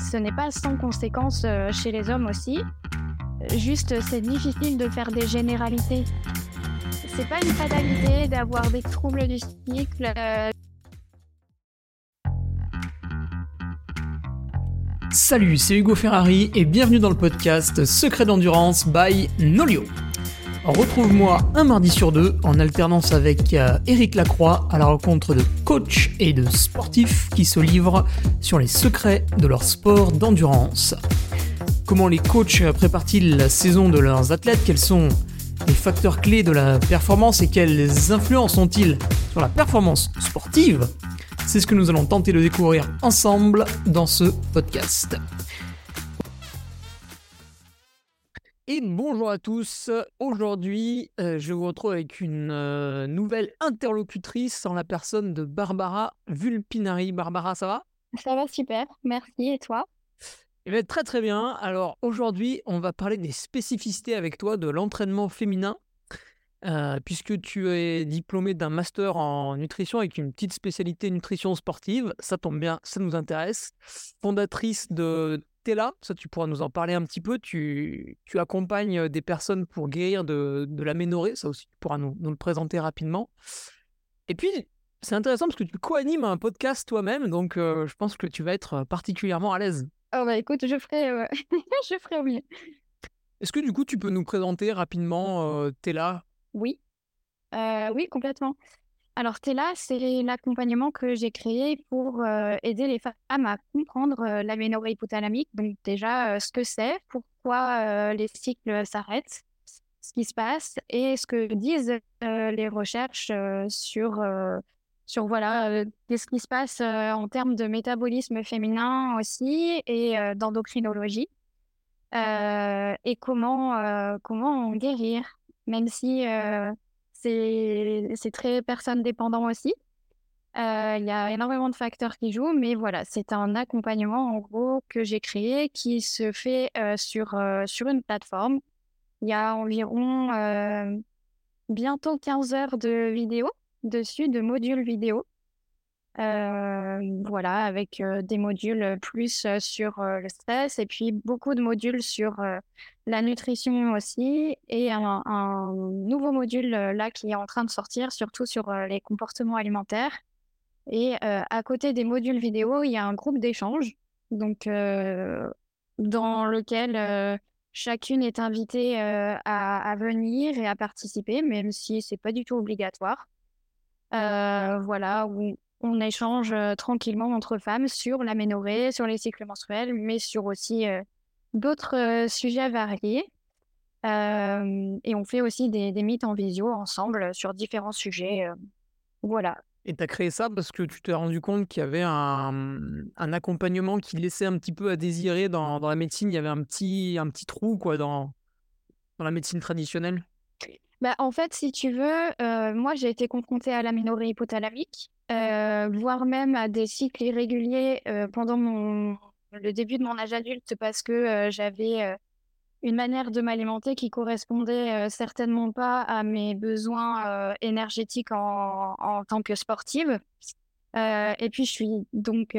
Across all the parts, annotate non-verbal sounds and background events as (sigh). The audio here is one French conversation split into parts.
ce n'est pas sans conséquence chez les hommes aussi. Juste, c'est difficile de faire des généralités. C'est pas une fatalité d'avoir des troubles du cycle. Salut, c'est Hugo Ferrari et bienvenue dans le podcast Secret d'endurance by Nolio. Retrouve-moi un mardi sur deux en alternance avec Eric Lacroix à la rencontre de coachs et de sportifs qui se livrent sur les secrets de leur sport d'endurance. Comment les coachs préparent-ils la saison de leurs athlètes? Quels sont les facteurs clés de la performance et quelles influences ont-ils sur la performance sportive? C'est ce que nous allons tenter de découvrir ensemble dans ce podcast. Et bonjour à tous. Aujourd'hui, euh, je vous retrouve avec une euh, nouvelle interlocutrice en la personne de Barbara Vulpinari. Barbara, ça va? Ça va super, merci. Et toi? Eh bien, très très bien. Alors aujourd'hui, on va parler des spécificités avec toi de l'entraînement féminin, euh, puisque tu es diplômé d'un master en nutrition avec une petite spécialité nutrition sportive. Ça tombe bien, ça nous intéresse. Fondatrice de Tela, ça tu pourras nous en parler un petit peu. Tu, tu accompagnes des personnes pour guérir de, de l'aménorrhée, ça aussi tu pourras nous, nous le présenter rapidement. Et puis, c'est intéressant parce que tu co-animes un podcast toi-même, donc euh, je pense que tu vas être particulièrement à l'aise. Oh bah écoute, je ferai, euh, (laughs) je ferai au mieux. Est-ce que du coup, tu peux nous présenter rapidement euh, Tela Oui, euh, oui, complètement. Alors Tela, c'est l'accompagnement que j'ai créé pour aider les femmes à comprendre l'aménorrhée hypothalamique. Donc déjà, ce que c'est, pourquoi les cycles s'arrêtent, ce qui se passe et ce que disent les recherches sur sur voilà euh, qu'est-ce qui se passe euh, en termes de métabolisme féminin aussi et euh, d'endocrinologie et comment comment en guérir même si c'est très personne dépendant aussi il y a énormément de facteurs qui jouent mais voilà c'est un accompagnement en gros que j'ai créé qui se fait sur sur une plateforme il y a environ bientôt 15 heures de vidéos dessus de modules vidéo. Voilà, avec des modules plus sur le stress et puis beaucoup de modules sur la nutrition aussi et un, nouveau module là qui est en train de sortir, surtout sur les comportements alimentaires. Et à côté des modules vidéo, il y a un groupe d'échange, donc dans lequel chacune est invitée à, à, venir et à participer, même si c'est pas du tout obligatoire. Euh, voilà, où on échange tranquillement entre femmes sur l'aménorrhée, sur les cycles menstruels, mais sur aussi d'autres sujets variés. et on fait aussi des, mythes en visio ensemble sur différents sujets. voilà. Et tu as créé ça parce que tu t'es rendu compte qu'il y avait un, accompagnement qui laissait un petit peu à désirer dans, la médecine? Il y avait un petit, un petit trou quoi, dans la médecine traditionnelle? Bah, en fait, si tu veux, euh, moi, j'ai été confrontée à l'aménorrhée hypothalamique, euh, voire même à des cycles irréguliers euh, pendant mon, le début de mon âge adulte parce que j'avais une manière de m'alimenter qui correspondait certainement pas à mes besoins énergétiques en, en tant que sportive. et puis, je suis donc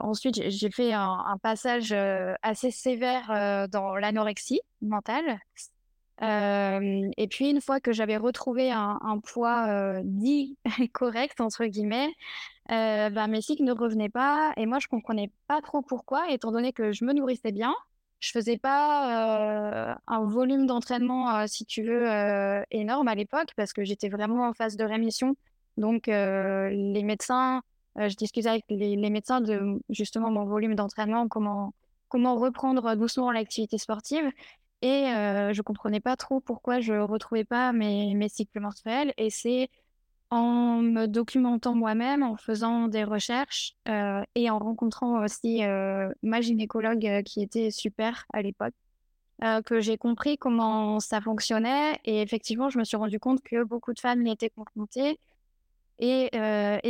ensuite, j'ai fait un, un passage assez sévère dans l'anorexie mentale et puis, une fois que j'avais retrouvé un, poids dit (laughs) correct, entre guillemets, bah, mes cycles ne revenaient pas. Et moi, je comprenais pas trop pourquoi, étant donné que je me nourrissais bien. Je faisais pas un volume d'entraînement, si tu veux, énorme à l'époque, parce que j'étais vraiment en phase de rémission. Donc, les médecins, je discutais avec les, médecins de justement mon volume d'entraînement, comment reprendre doucement l'activité sportive. Et je comprenais pas trop pourquoi je retrouvais pas mes, cycles menstruels. Et c'est en me documentant moi-même, en faisant des recherches et en rencontrant aussi ma gynécologue qui était super à l'époque, que j'ai compris comment ça fonctionnait. Et effectivement, je me suis rendu compte que beaucoup de femmes y étaient confrontées. Et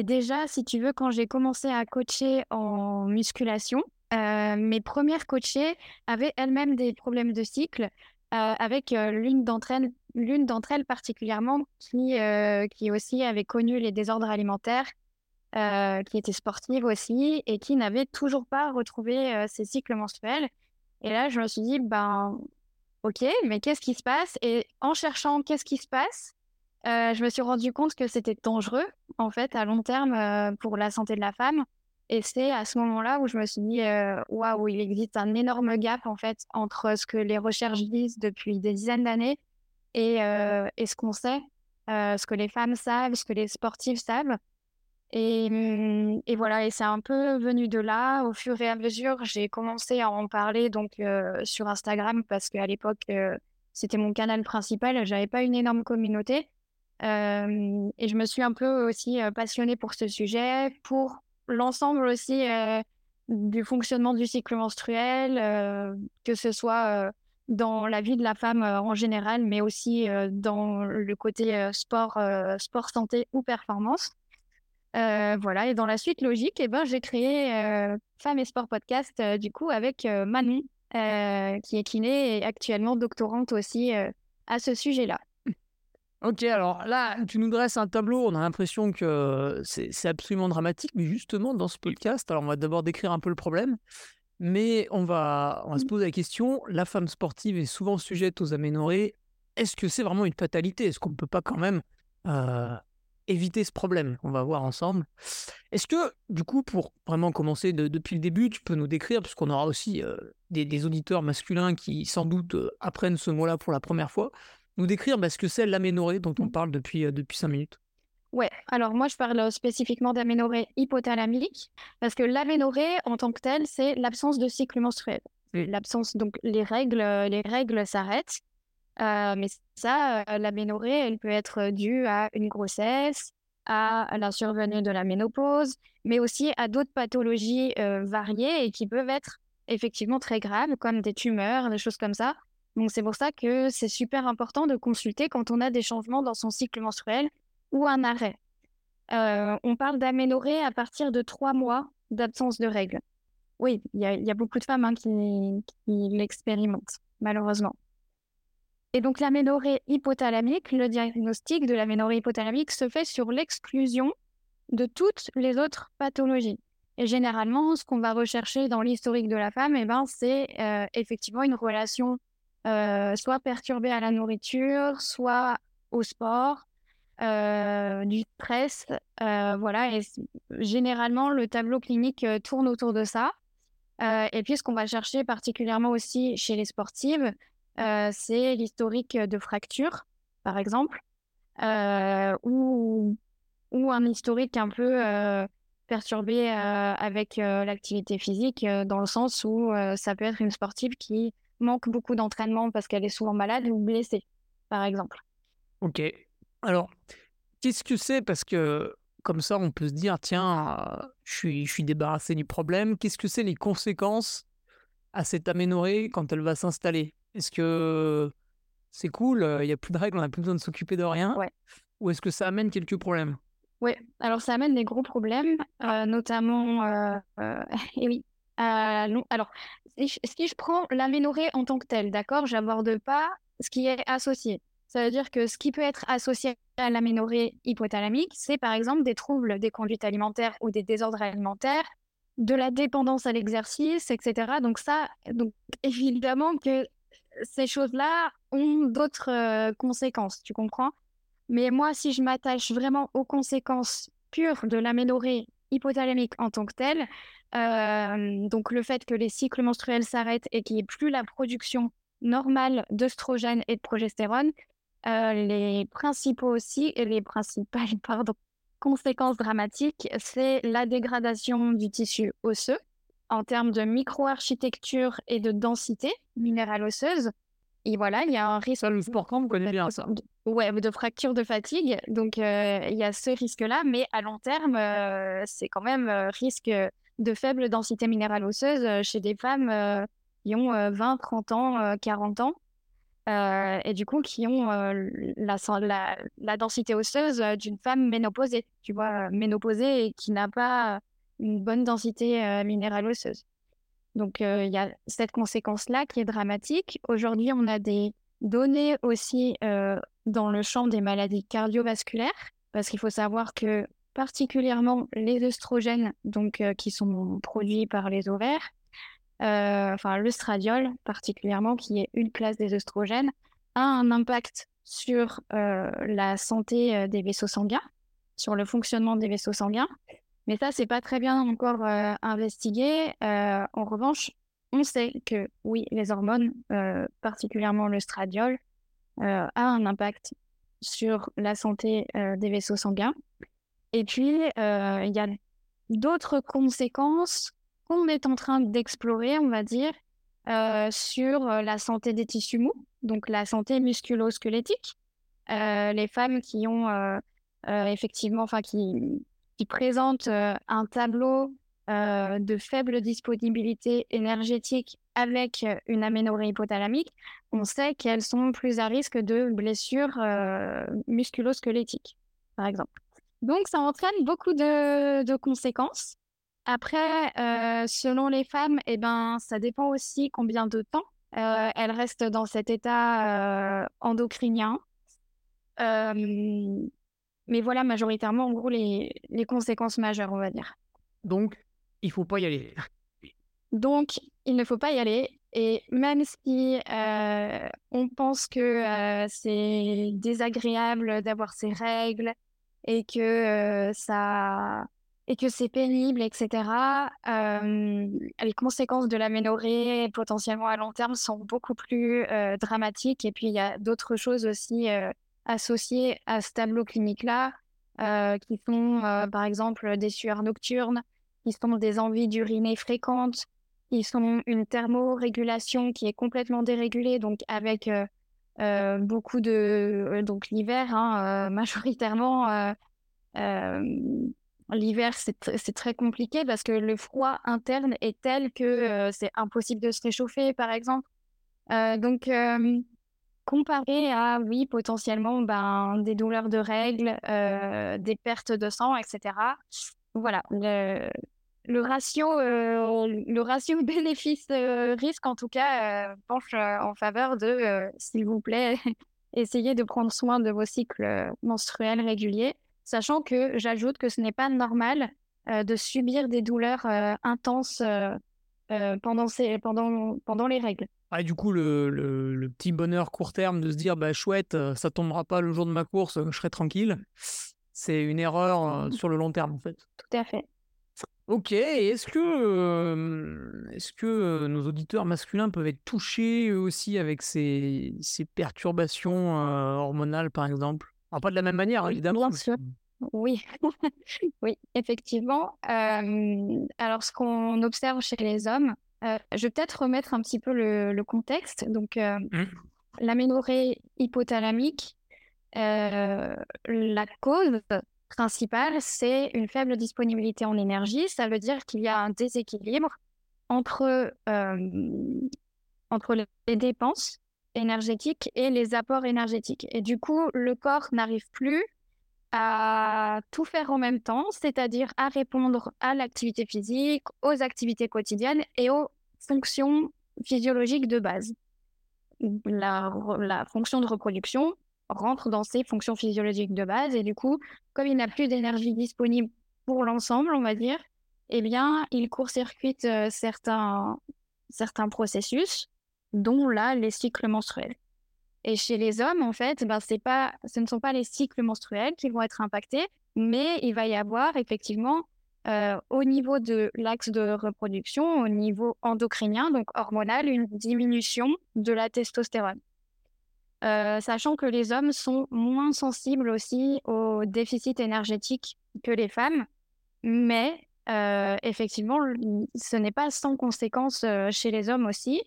déjà, si tu veux, quand j'ai commencé à coacher en musculation, euh, mes premières coachées avaient elles-mêmes des problèmes de cycle, euh, avec euh, l'une d'entre elles, elles particulièrement qui, qui aussi avait connu les désordres alimentaires qui était sportive aussi et qui n'avait toujours pas retrouvé ses cycles menstruels. Et là, je me suis dit, ben, ok, mais qu'est-ce qui se passe? Et en cherchant qu'est-ce qui se passe, je me suis rendu compte que c'était dangereux, en fait, à long terme pour la santé de la femme. Et c'est à ce moment-là où je me suis dit, waouh, il existe un énorme gap, en fait, entre ce que les recherches disent depuis des dizaines d'années et, et ce qu'on sait, ce que les femmes savent, ce que les sportifs savent. Et, mmh, et, voilà, et c'est un peu venu de là. Au fur et à mesure, j'ai commencé à en parler donc sur Instagram parce qu'à l'époque, c'était mon canal principal. J'avais pas une énorme communauté. et je me suis un peu aussi passionnée pour ce sujet, pour l'ensemble aussi du fonctionnement du cycle menstruel, que ce soit dans la vie de la femme en général, mais aussi dans le côté sport, sport santé ou performance. voilà, et dans la suite logique, eh ben, j'ai créé Femmes et Sport Podcast, du coup, avec Manon, qui est kiné et actuellement doctorante aussi à ce sujet-là. Ok, alors là, tu nous dresses un tableau, on a l'impression que c'est absolument dramatique, mais justement, dans ce podcast, alors on va d'abord décrire un peu le problème, mais on va, on va se poser la question, la femme sportive est souvent sujette aux aménorrhées, est-ce que c'est vraiment une fatalité? Est-ce qu'on ne peut pas quand même euh, éviter ce problème? On va voir ensemble. Est-ce que, du coup, pour vraiment commencer depuis le début, tu peux nous décrire, puisqu'on aura aussi euh, des, auditeurs masculins qui sans doute euh, apprennent ce mot-là pour la première fois, nous décrire bah, ce que c'est l'aménorrhée dont on mmh. parle depuis, depuis cinq minutes Ouais, alors moi je parle spécifiquement d'aménorrhée hypothalamique parce que l'aménorrhée en tant que telle, c'est l'absence de cycle menstruel. L'absence, donc les règles, les règles s'arrêtent. mais ça, l'aménorrhée, elle peut être due à une grossesse, à la survenue de la ménopause, mais aussi à d'autres pathologies variées et qui peuvent être effectivement très graves, comme des tumeurs, des choses comme ça. Donc c'est pour ça que c'est super important de consulter quand on a des changements dans son cycle menstruel ou un arrêt. Euh, on parle d'aménorrhée à partir de trois mois d'absence de règles. Oui, il y, a beaucoup de femmes hein, qui, l'expérimentent, malheureusement. Et donc l'aménorrhée hypothalamique, le diagnostic de l'aménorrhée hypothalamique se fait sur l'exclusion de toutes les autres pathologies. Et généralement, ce qu'on va rechercher dans l'historique de la femme, eh ben, c'est euh, effectivement une relation soit perturbée à la nourriture, soit au sport, euh, du stress. Euh, voilà, et généralement, le tableau clinique tourne autour de ça. et puis, ce qu'on va chercher particulièrement aussi chez les sportives, c'est l'historique de fractures, par exemple, ou un historique un peu perturbé avec l'activité physique, dans le sens où ça peut être une sportive qui manque beaucoup d'entraînement parce qu'elle est souvent malade ou blessée, par exemple. Ok. Alors, qu'est-ce que c'est? Parce que comme ça, on peut se dire, tiens, euh, je, suis, je suis débarrassé du problème. Qu'est-ce que c'est les conséquences à cette aménorrhée quand elle va s'installer? Est-ce que c'est cool, il n'y a plus de règles, on n'a plus besoin de s'occuper de rien ouais. Ou est-ce que ça amène quelques problèmes? Oui, alors ça amène des gros problèmes, euh, notamment, euh, et (laughs) oui, alors, si je, prends l'aménorrhée en tant que telle, d'accord, j'aborde pas ce qui est associé. Ça veut dire que ce qui peut être associé à l'aménorrhée hypothalamique, c'est par exemple des troubles des conduites alimentaires ou des désordres alimentaires, de la dépendance à l'exercice, etc. Donc ça, donc évidemment que ces choses-là ont d'autres euh, conséquences, tu comprends? Mais moi, si je m'attache vraiment aux conséquences pures de l'aménorrhée hypothalamique en tant que telle, euh, donc le fait que les cycles menstruels s'arrêtent et qu'il n'y ait plus la production normale d'œstrogène et de progestérone, euh, les principaux aussi, et les principales (laughs) conséquences dramatiques, c'est la dégradation du tissu osseux en termes de microarchitecture et de densité minérale osseuse. Et voilà, il y a un risque. le sport camp, vous connaissez bien ça. De, ouais, de fracture de fatigue. Donc, euh, il y a ce risque-là. Mais à long terme, c'est quand même risque de faible densité minérale osseuse euh, chez des femmes euh, qui ont 20, euh, 30 ans, 40 ans. et du coup, qui ont la, la, densité osseuse d'une femme ménopausée, tu vois, ménopausée et qui n'a pas une bonne densité minérale osseuse. Donc, il y a cette conséquence-là qui est dramatique. Aujourd'hui, on a des données aussi dans le champ des maladies cardiovasculaires, parce qu'il faut savoir que particulièrement les œstrogènes, donc qui sont produits par les ovaires, enfin l'œstradiol particulièrement, qui est une classe des œstrogènes, a un impact sur la santé des vaisseaux sanguins, sur le fonctionnement des vaisseaux sanguins. Mais ça, c'est pas très bien encore investigué. en revanche, on sait que oui, les hormones, particulièrement l'œstradiol, a un impact sur la santé des vaisseaux sanguins. Et puis, il y a d'autres conséquences qu'on est en train d'explorer, on va dire, sur la santé des tissus mous, donc la santé musculo-squelettique. les femmes qui ont effectivement, enfin, qui, qui présentent un tableau de faible disponibilité énergétique avec une aménorrhée hypothalamique, on sait qu'elles sont plus à risque de blessures musculo-squelettiques, par exemple. Donc, ça entraîne beaucoup de, conséquences. Après, selon les femmes, eh ben, ça dépend aussi combien de temps elles restent dans cet état endocrinien. Mais voilà majoritairement, en gros, les, les conséquences majeures, on va dire. Donc, il faut pas y aller. Donc, il ne faut pas y aller. Et même si on pense que c'est désagréable d'avoir ces règles et que ça et que c'est pénible, etc. les conséquences de l'aménorrhée potentiellement à long terme sont beaucoup plus dramatiques. Et puis il y a d'autres choses aussi associées à ce tableau clinique-là, qui sont par exemple des sueurs nocturnes, qui sont des envies d'uriner fréquentes, qui sont une thermorégulation qui est complètement dérégulée, donc avec beaucoup de... donc l'hiver, hein, (laughs) majoritairement, l'hiver, c'est très compliqué parce que le froid interne est tel que c'est impossible de se réchauffer, par exemple. donc, comparé à, oui, potentiellement, ben, des douleurs de règles, des pertes de sang, etc. Voilà, le, ratio, le ratio (laughs) bénéfice-risque, en tout cas, penche en faveur de, s'il vous plaît, (laughs) essayez de prendre soin de vos cycles menstruels réguliers sachant que j'ajoute que ce n'est pas normal de subir des douleurs intenses pendant, ces, pendant, pendant les règles. Ah, du coup, le, le, petit bonheur court terme de se dire bah, chouette, ça tombera pas le jour de ma course, je serai tranquille, c'est une erreur sur le long terme en fait. Tout à fait. Ok, est-ce que, est-ce que nos auditeurs masculins peuvent être touchés eux aussi avec ces, ces perturbations hormonales par exemple? Pas de la même manière, évidemment. Oui, (laughs) oui, effectivement. alors, ce qu'on observe chez les hommes, je vais peut-être remettre un petit peu le, contexte. Donc, mmh. l'aménorrhée hypothalamique, la cause principale, c'est une faible disponibilité en énergie. Ça veut dire qu'il y a un déséquilibre entre, entre les dépenses énergétique et les apports énergétiques. Et du coup, le corps n'arrive plus à tout faire en même temps, c'est-à-dire à répondre à l'activité physique, aux activités quotidiennes et aux fonctions physiologiques de base. La, fonction de reproduction rentre dans ces fonctions physiologiques de base et du coup, comme il n'a plus d'énergie disponible pour l'ensemble, on va dire, eh bien, il court-circuite euh, certains, certains processus dont là les cycles menstruels. Et chez les hommes, en fait, ben, c'est pas, ce ne sont pas les cycles menstruels qui vont être impactés, mais il va y avoir effectivement euh, au niveau de l'axe de reproduction, au niveau endocrinien, donc hormonal, une diminution de la testostérone. Euh, sachant que les hommes sont moins sensibles aussi au déficit énergétique que les femmes, mais euh, effectivement, ce n'est pas sans conséquence chez les hommes aussi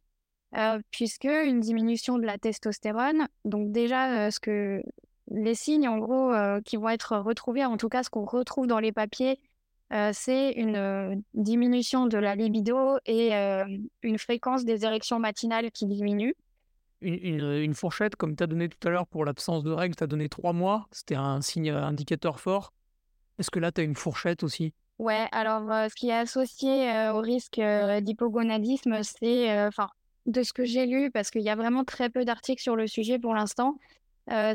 puisque une diminution de la testostérone, donc déjà ce que les signes en gros qui vont être retrouvés, en tout cas ce qu'on retrouve dans les papiers, c'est une diminution de la libido et une fréquence des érections matinales qui diminue. Une, fourchette, comme tu as donné tout à l'heure pour l'absence de règles, tu as donné trois mois, c'était un signe indicateur fort. Est-ce que là, tu as une fourchette aussi? Ouais, alors ce qui est associé au risque d'hypogonadisme, c'est, enfin, de ce que j'ai lu, parce qu'il y a vraiment très peu d'articles sur le sujet pour l'instant,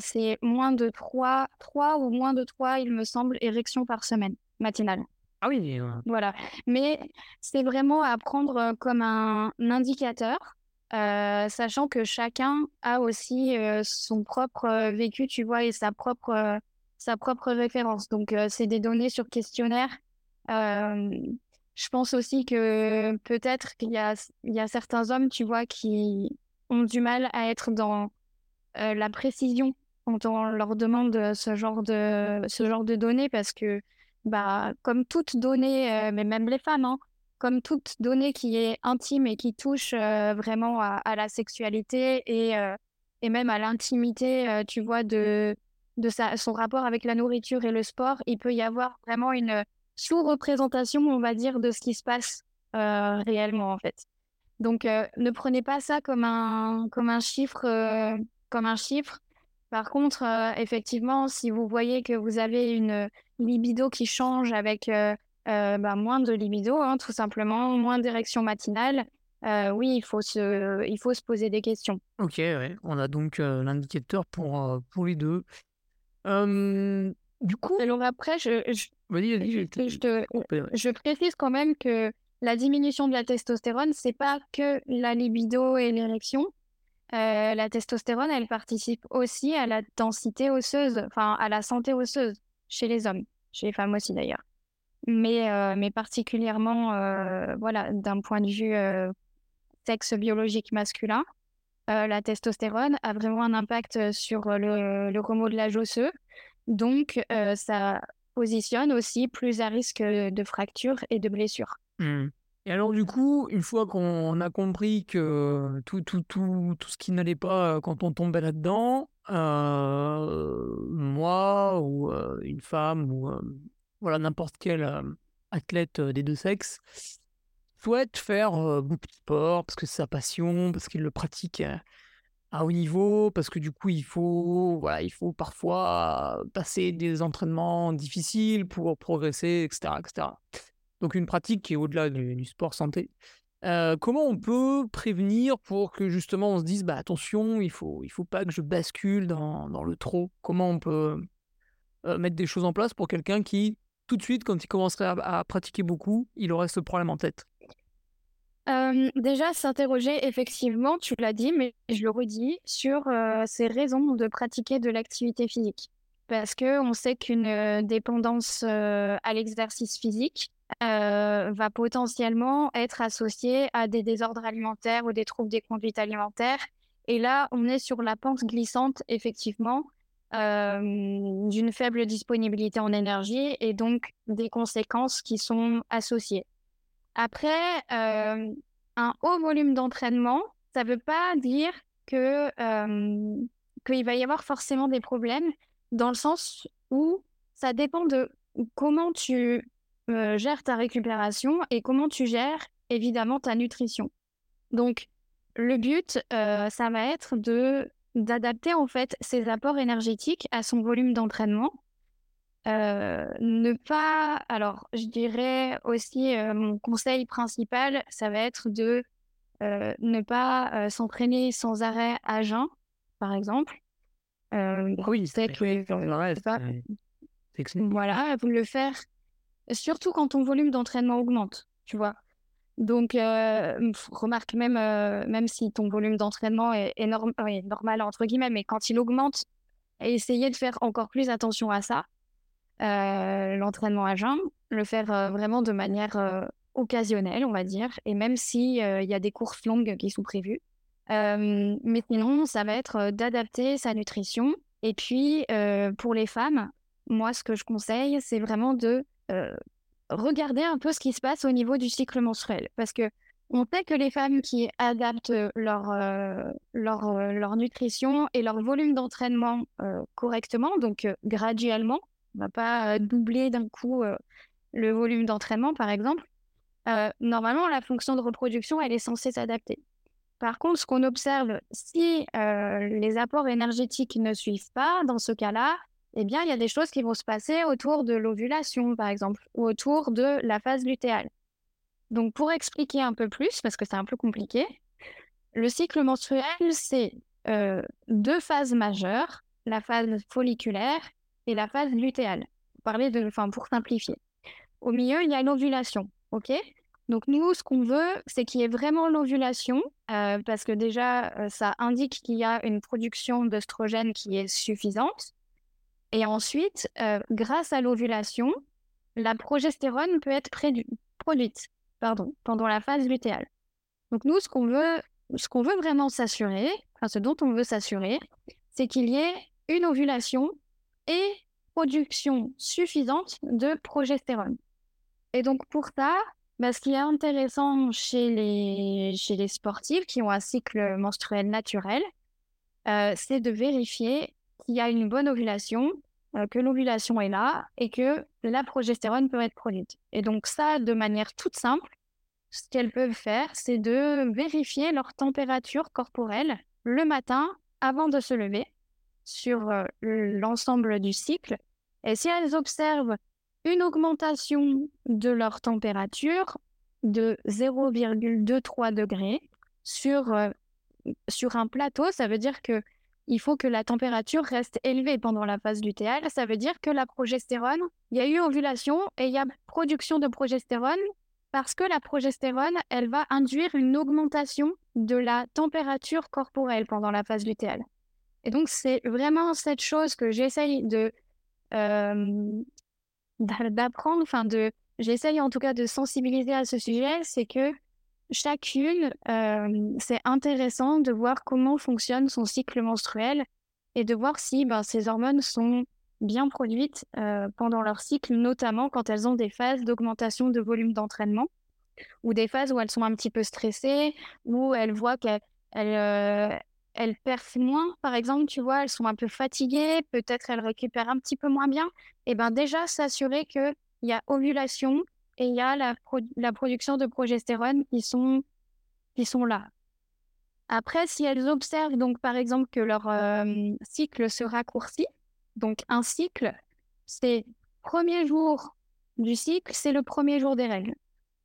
c'est moins de 3, 3 ou moins de 3, il me semble, érections par semaine matinale. Ah oui. Voilà. Mais c'est vraiment à prendre comme un indicateur, sachant que chacun a aussi son propre vécu, tu vois, et sa propre, sa propre référence. Donc, c'est des données sur questionnaire. Je pense aussi que peut-être qu'il y a, il y a certains hommes, tu vois, qui ont du mal à être dans la précision quand on leur demande ce genre de, ce genre de données parce que bah, comme toute donnée, mais même les femmes, hein, comme toute donnée qui est intime et qui touche vraiment à, la sexualité et, et même à l'intimité, tu vois, de, de sa, son rapport avec la nourriture et le sport, il peut y avoir vraiment une sous-représentation, on va dire, de ce qui se passe réellement, en fait. Donc, ne prenez pas ça comme un, comme un chiffre, comme un chiffre. Par contre, effectivement, si vous voyez que vous avez une libido qui change avec euh, euh, bah, moins de libido, hein, tout simplement, moins d'érection matinale, euh, oui, il faut, se, il faut se poser des questions. Ok, ouais. on a donc l'indicateur pour, pour les deux. du coup. Alors après, je, je, je, je, précise quand même que la diminution de la testostérone, c'est pas que la libido et l'érection. la testostérone, elle participe aussi à la densité osseuse, enfin à la santé osseuse chez les hommes chez les femmes aussi d'ailleurs. Mais, euh, mais particulièrement, euh, voilà, d'un point de vue euh, sexe biologique masculin, la testostérone a vraiment un impact sur le, le remodelage osseux. Donc, ça positionne aussi plus à risque de fractures et de blessures. Mmh. Et alors, du coup, une fois qu'on a compris que tout, tout, tout, tout ce qui n'allait pas quand on tombait là-dedans, moi ou une femme ou voilà n'importe quel athlète des deux sexes souhaite faire beaucoup de sport parce que c'est sa passion, parce qu'il le pratique à haut niveau, parce que du coup il faut voilà il faut parfois passer des entraînements difficiles pour progresser, etc., etc. Donc une pratique qui est au-delà du sport santé. Comment on peut prévenir pour que justement on se dise bah attention, il faut il faut pas que je bascule dans, dans le trop? Comment on peut mettre des choses en place pour quelqu'un qui tout de suite quand il commencerait à, pratiquer beaucoup, il aurait ce problème en tête? Déjà s'interroger effectivement, tu l'as dit, mais je le redis, sur ces raisons de pratiquer de l'activité physique. Parce que on sait qu'une dépendance à l'exercice physique, va potentiellement être associé à des désordres alimentaires ou des troubles des conduites alimentaires. Et là, on est sur la pente glissante, effectivement, d'une faible disponibilité en énergie et donc des conséquences qui sont associées. Après, euh, un haut volume d'entraînement, ça ne veut pas dire que qu'il va y avoir forcément des problèmes, dans le sens où ça dépend de comment tu euh, gères ta récupération et comment tu gères évidemment ta nutrition. Donc, le but, ça va être de d'adapter en fait ses apports énergétiques à son volume d'entraînement. Euh, ne pas, alors je dirais aussi mon conseil principal, ça va être de ne pas s'entraîner sans arrêt à jeun, par exemple. oui, c'est que voilà, vous le faire surtout quand ton volume d'entraînement augmente, tu vois? Donc, remarque, même, même si ton volume d'entraînement est, normal, entre guillemets, mais quand il augmente, essayez de faire encore plus attention à ça. Euh, l'entraînement à jeun, le faire vraiment de manière occasionnelle, on va dire, et même s'il il y a des courses longues qui sont prévues. mais sinon, ça va être d'adapter sa nutrition. Et puis, pour les femmes, moi, ce que je conseille, c'est vraiment de euh, regarder un peu ce qui se passe au niveau du cycle menstruel. Parce que on sait que les femmes qui adaptent leur, euh, leur, euh, leur, nutrition et leur volume d'entraînement correctement, donc graduellement, on ne va pas doubler d'un coup le volume d'entraînement, par exemple, normalement, la fonction de reproduction, elle est censée s'adapter. Par contre, ce qu'on observe, si les apports énergétiques ne suivent pas, dans ce cas-là, eh bien, il y a des choses qui vont se passer autour de l'ovulation, par exemple, ou autour de la phase lutéale. Donc, pour expliquer un peu plus, parce que c'est un peu compliqué, le cycle menstruel, c'est euh, deux phases majeures. la phase folliculaire et la phase lutéale. Pour simplifier. Au milieu, il y a l'ovulation. OK? Donc, nous, ce qu'on veut, c'est qu'il y ait vraiment l'ovulation, euh, parce que déjà, euh, ça indique qu'il y a une production d'œstrogène qui est suffisante. Et ensuite, euh, grâce à l'ovulation, la progestérone peut être produite pardon, pendant la phase lutéale. Donc, nous, ce qu'on veut, ce qu'on veut vraiment s'assurer, enfin, ce dont on veut s'assurer, c'est qu'il y ait une ovulation et production suffisante de progestérone. Et donc pour ça, bah, ce qui est intéressant chez les, chez les sportifs qui ont un cycle menstruel naturel, euh, c'est de vérifier qu'il y a une bonne ovulation, euh, que l'ovulation est là et que la progestérone peut être produite. Et donc ça, de manière toute simple, ce qu'elles peuvent faire, c'est de vérifier leur température corporelle le matin avant de se lever sur euh, l'ensemble du cycle. Et si elles observent une augmentation de leur température de 0,23 degrés sur, euh, sur un plateau, ça veut dire que il faut que la température reste élevée pendant la phase lutéale. Ça veut dire que la progestérone, il y a eu ovulation et il y a production de progestérone parce que la progestérone, elle va induire une augmentation de la température corporelle pendant la phase lutéale. Et donc, c'est vraiment cette chose que j'essaye de d'apprendre, enfin de, j'essaye en tout cas de sensibiliser à ce sujet, c'est que chacune, c'est intéressant de voir comment fonctionne son cycle menstruel et de voir si ben, ces hormones sont bien produites pendant leur cycle, notamment quand elles ont des phases d'augmentation de volume d'entraînement ou des phases où elles sont un petit peu stressées, où elles voient qu'elles elles percent moins, par exemple, tu vois, elles sont un peu fatiguées, peut-être elles récupèrent un petit peu moins bien, et bien déjà s'assurer qu'il y a ovulation et il y a la, la, production de progestérone qui sont, qui sont là. Après, si elles observent donc par exemple que leur cycle se raccourcit, donc un cycle, c'est premier jour du cycle, c'est le premier jour des règles.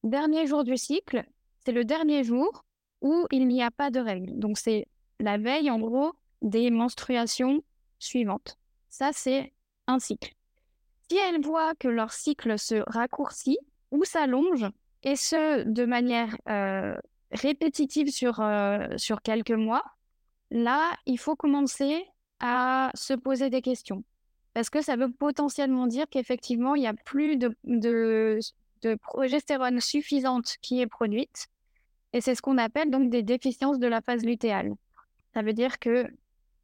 Dernier jour du cycle, c'est le dernier jour où il n'y a pas de règles. Donc c'est la veille, en gros, des menstruations suivantes. Ça, c'est un cycle. Si elles voient que leur cycle se raccourcit ou s'allonge, et ce, de manière euh, répétitive sur, euh, sur quelques mois, là, il faut commencer à se poser des questions. Parce que ça veut potentiellement dire qu'effectivement, il n'y a plus de, de, de progestérone suffisante qui est produite. Et c'est ce qu'on appelle donc des déficiences de la phase lutéale ça veut dire que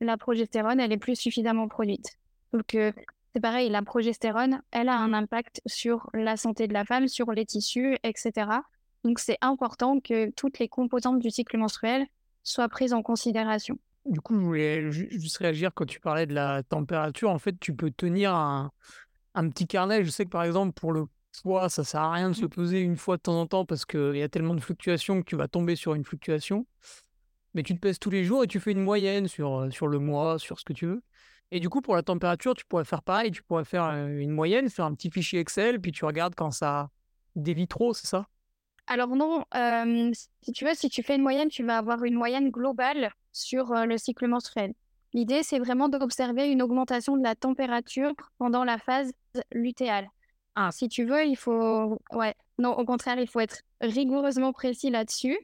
la progestérone, elle est plus suffisamment produite. Donc, euh, c'est pareil, la progestérone, elle a un impact sur la santé de la femme, sur les tissus, etc. Donc, c'est important que toutes les composantes du cycle menstruel soient prises en considération. Du coup, je voulais juste réagir quand tu parlais de la température. En fait, tu peux tenir un, un petit carnet. Je sais que par exemple, pour le poids, ça sert à rien de se mmh. peser une fois de temps en temps parce qu'il y a tellement de fluctuations que tu vas tomber sur une fluctuation mais tu te pèses tous les jours et tu fais une moyenne sur, sur le mois, sur ce que tu veux. Et du coup, pour la température, tu pourrais faire pareil, tu pourrais faire une moyenne, faire un petit fichier Excel, puis tu regardes quand ça dévie trop, c'est ça? Alors non, si tu veux, si tu fais une moyenne, tu vas avoir une moyenne globale sur le cycle menstruel. L'idée, c'est vraiment d'observer une augmentation de la température pendant la phase lutéale. Ah. Si tu veux, il faut... Ouais, non, au contraire, il faut être rigoureusement précis là-dessus.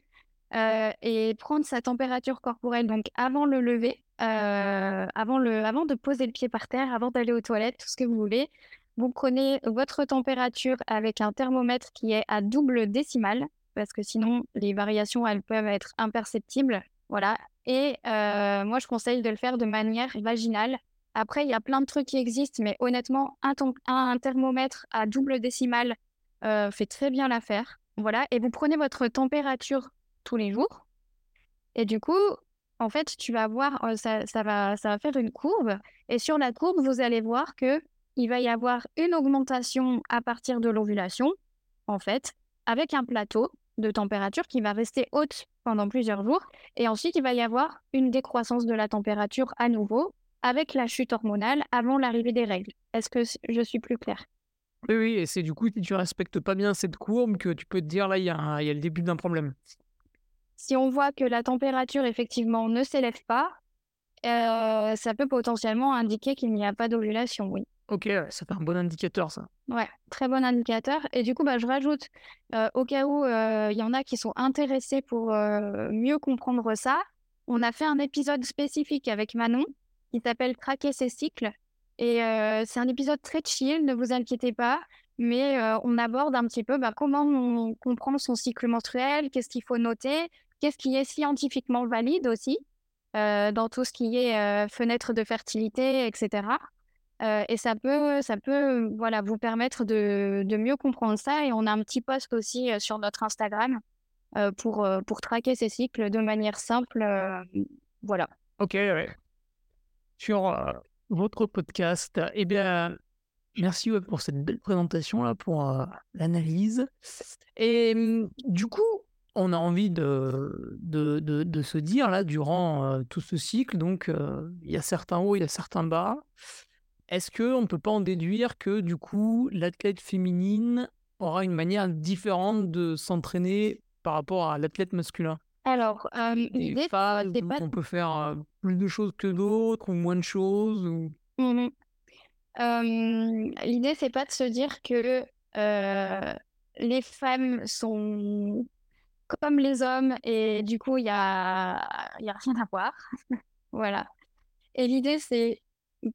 Euh, et prendre sa température corporelle donc avant le lever, euh, avant, le, avant de poser le pied par terre, avant d'aller aux toilettes, tout ce que vous voulez. Vous prenez votre température avec un thermomètre qui est à double décimale, parce que sinon les variations elles peuvent être imperceptibles. Voilà. Et euh, moi je conseille de le faire de manière vaginale. Après, il y a plein de trucs qui existent, mais honnêtement, un, un thermomètre à double décimale fait très bien l'affaire. Voilà. Et vous prenez votre température tous les jours. Et du coup, en fait, tu vas voir, ça, ça, va, ça va faire une courbe. Et sur la courbe, vous allez voir que il va y avoir une augmentation à partir de l'ovulation, en fait, avec un plateau de température qui va rester haute pendant plusieurs jours. Et ensuite, il va y avoir une décroissance de la température à nouveau avec la chute hormonale avant l'arrivée des règles. Est-ce que je suis plus claire? Oui, et c'est du coup, si tu respectes pas bien cette courbe, que tu peux te dire là, il y a le début d'un problème. Si on voit que la température effectivement ne s'élève pas, ça peut potentiellement indiquer qu'il n'y a pas d'ovulation, oui. Ok, ça fait un bon indicateur, ça. Ouais, très bon indicateur. Et du coup, bah, je rajoute, au cas où il y en a qui sont intéressés pour mieux comprendre ça, on a fait un épisode spécifique avec Manon qui s'appelle Traquer ses cycles. Et c'est un épisode très chill, ne vous inquiétez pas. Mais on aborde un petit peu bah, comment on comprend son cycle menstruel, qu'est-ce qu'il faut noter, qu'est-ce qui est scientifiquement valide aussi dans tout ce qui est fenêtre de fertilité, etc. et ça peut, ça peut voilà, vous permettre de, mieux comprendre ça. Et on a un petit post aussi sur notre Instagram pour, pour traquer ces cycles de manière simple. voilà. Ok. Sur votre podcast, eh bien, merci pour cette belle présentation là, pour l'analyse. Et mmh, du coup, on a envie de, de, de, se dire, là, durant tout ce cycle, donc il y a certains hauts, il y a certains bas. Est-ce qu'on ne peut pas en déduire que, du coup, l'athlète féminine aura une manière différente de s'entraîner par rapport à l'athlète masculin? Alors, l'idée, pas... On peut faire plus de choses que d'autres ou moins de choses ou... Mmh l'idée, c'est pas de se dire que les femmes sont comme les hommes et du coup, il y a, y a rien à voir. (laughs) voilà. Et l'idée, c'est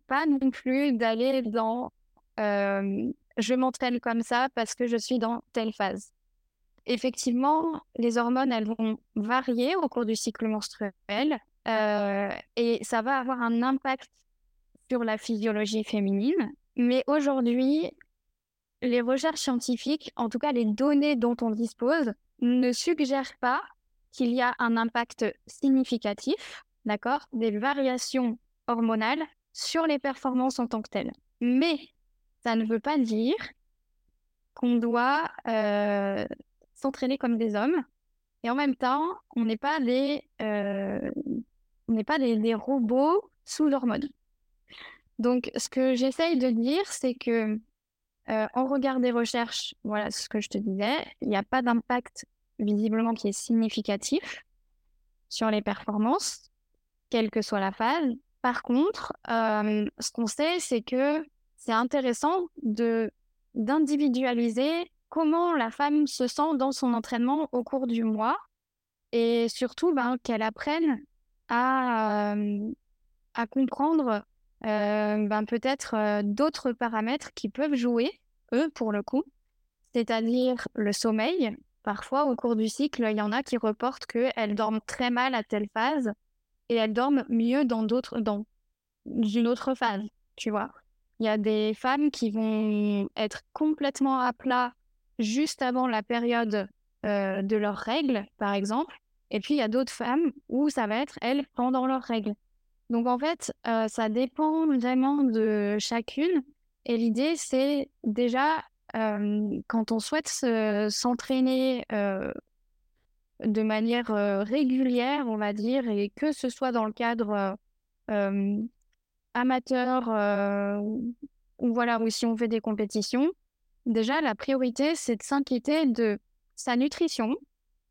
pas non plus d'aller dans je m'entraîne comme ça parce que je suis dans telle phase. Effectivement, les hormones, elles vont varier au cours du cycle menstruel et ça va avoir un impact sur la physiologie féminine. Mais aujourd'hui, les recherches scientifiques, en tout cas les données dont on dispose, ne suggère pas qu'il y a un impact significatif, d'accord, des variations hormonales sur les performances en tant que telles. Mais ça ne veut pas dire qu'on doit euh, s'entraîner comme des hommes. Et en même temps, on n'est pas des, euh, on n'est pas des, robots sous hormones. Donc, ce que j'essaye de dire, c'est que euh, en regard des recherches, voilà ce que je te disais, il n'y a pas d'impact visiblement qui est significatif sur les performances, quelle que soit la phase. Par contre, euh, ce qu'on sait, c'est que c'est intéressant d'individualiser comment la femme se sent dans son entraînement au cours du mois et surtout ben, qu'elle apprenne à, euh, à comprendre euh, ben, peut-être euh, d'autres paramètres qui peuvent jouer, eux, pour le coup, c'est-à-dire le sommeil. Parfois, au cours du cycle, il y en a qui reportent qu'elles dorment très mal à telle phase et elles dorment mieux dans d'autres, dans une autre phase, tu vois. Il y a des femmes qui vont être complètement à plat juste avant la période euh, de leurs règles, par exemple. Et puis, il y a d'autres femmes où ça va être, elles, pendant leurs règles. Donc en fait, ça dépend vraiment de chacune. Et l'idée, c'est déjà, quand on souhaite s'entraîner de manière régulière, on va dire, et que ce soit dans le cadre amateur ou voilà, ou si on fait des compétitions, déjà la priorité, c'est de s'inquiéter de sa nutrition,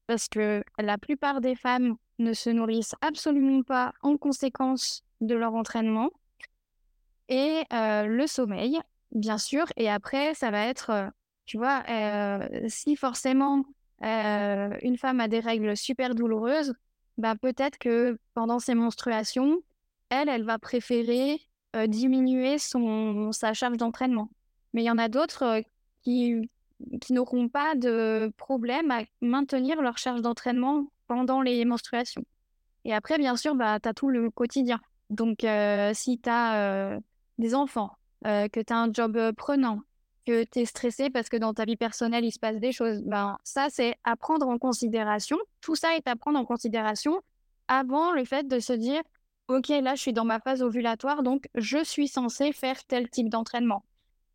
parce que la plupart des femmes ne se nourrissent absolument pas en conséquence de leur entraînement. Et le sommeil, bien sûr. Et après, ça va être, tu vois, si forcément une femme a des règles super douloureuses, bah, peut-être que pendant ses menstruations, elle, elle va préférer diminuer son, sa charge d'entraînement. Mais il y en a d'autres qui, qui n'auront pas de problème à maintenir leur charge d'entraînement pendant les menstruations. Et après, bien sûr, bah, tu as tout le quotidien. Donc, euh, si tu as euh, des enfants, euh, que tu as un job prenant, que tu es stressé parce que dans ta vie personnelle, il se passe des choses, ben, ça, c'est à prendre en considération. Tout ça est à prendre en considération avant le fait de se dire, OK, là, je suis dans ma phase ovulatoire, donc je suis censé faire tel type d'entraînement.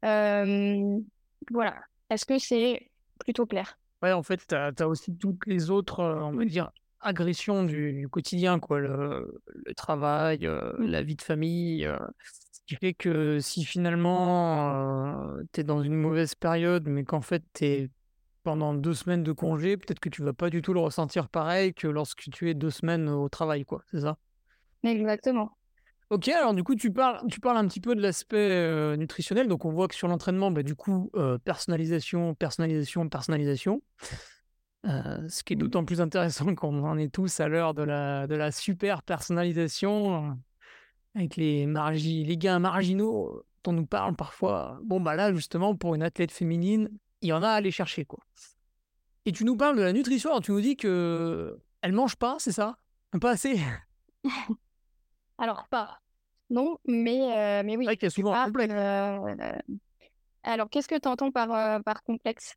voilà. Est-ce que c'est plutôt clair? Ouais, en fait, tu as, aussi toutes les autres, on va dire, agressions du, quotidien, quoi. Le, travail, mmh. la vie de famille. ce qui fait que si finalement tu es dans une mauvaise période, mais qu'en fait tu es pendant deux semaines de congé, peut-être que tu vas pas du tout le ressentir pareil que lorsque tu es deux semaines au travail, quoi. C'est ça? Exactement. Ok, alors du coup, tu parles, tu parles un petit peu de l'aspect nutritionnel. Donc, on voit que sur l'entraînement, bah, du coup, personnalisation, personnalisation, personnalisation. ce qui est d'autant plus intéressant (laughs) qu'on en est tous à l'heure de la, de la super personnalisation avec les, les gains marginaux dont on nous parle parfois. Bon, bah là, justement, pour une athlète féminine, il y en a à aller chercher, quoi. Et tu nous parles de la nutrition, alors tu nous dis que elle mange pas, c'est ça? Pas assez? (laughs) Alors, pas. Non, mais, euh, mais oui. C'est vrai a souvent un complexe. Euh, alors, qu'est-ce que tu entends par, euh, par complexe?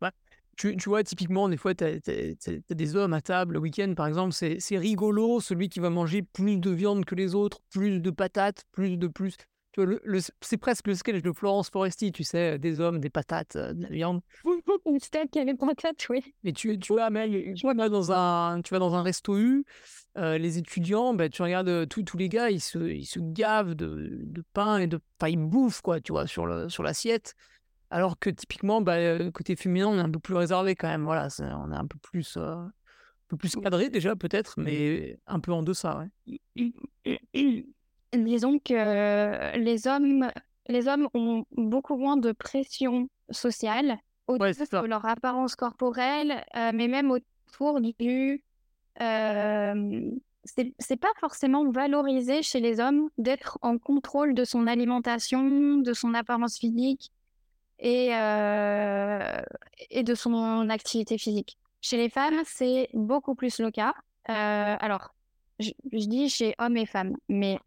Bah, tu, tu, vois, typiquement, des fois, tu as, des hommes à table le week-end, par exemple, c'est rigolo, celui qui va manger plus de viande que les autres, plus de patates, plus de plus. Tu vois, le, c'est presque le sketch de Florence Foresti, tu sais, des hommes, des patates, de la viande. (laughs) Une steak avec patates, oui. Mais tu, tu vois, mais, tu, vas dans un, tu vas dans un resto U, les étudiants, bah, tu regardes tous les gars, ils se, ils se gavent de, de, pain et de. Enfin, ils bouffent, quoi, tu vois, sur l'assiette. Sur alors que typiquement, bah, côté féminin, on est un peu plus réservé quand même. Voilà, on est un peu plus, un peu plus cadré déjà, peut-être, mais un peu en deçà, ouais. Disons que les hommes, les hommes ont beaucoup moins de pression sociale autour de leur apparence corporelle, mais même autour du euh, c'est pas forcément valorisé chez les hommes d'être en contrôle de son alimentation, de son apparence physique et, euh, et de son activité physique. Chez les femmes, c'est beaucoup plus le cas. Euh, alors, je, dis chez hommes et femmes, mais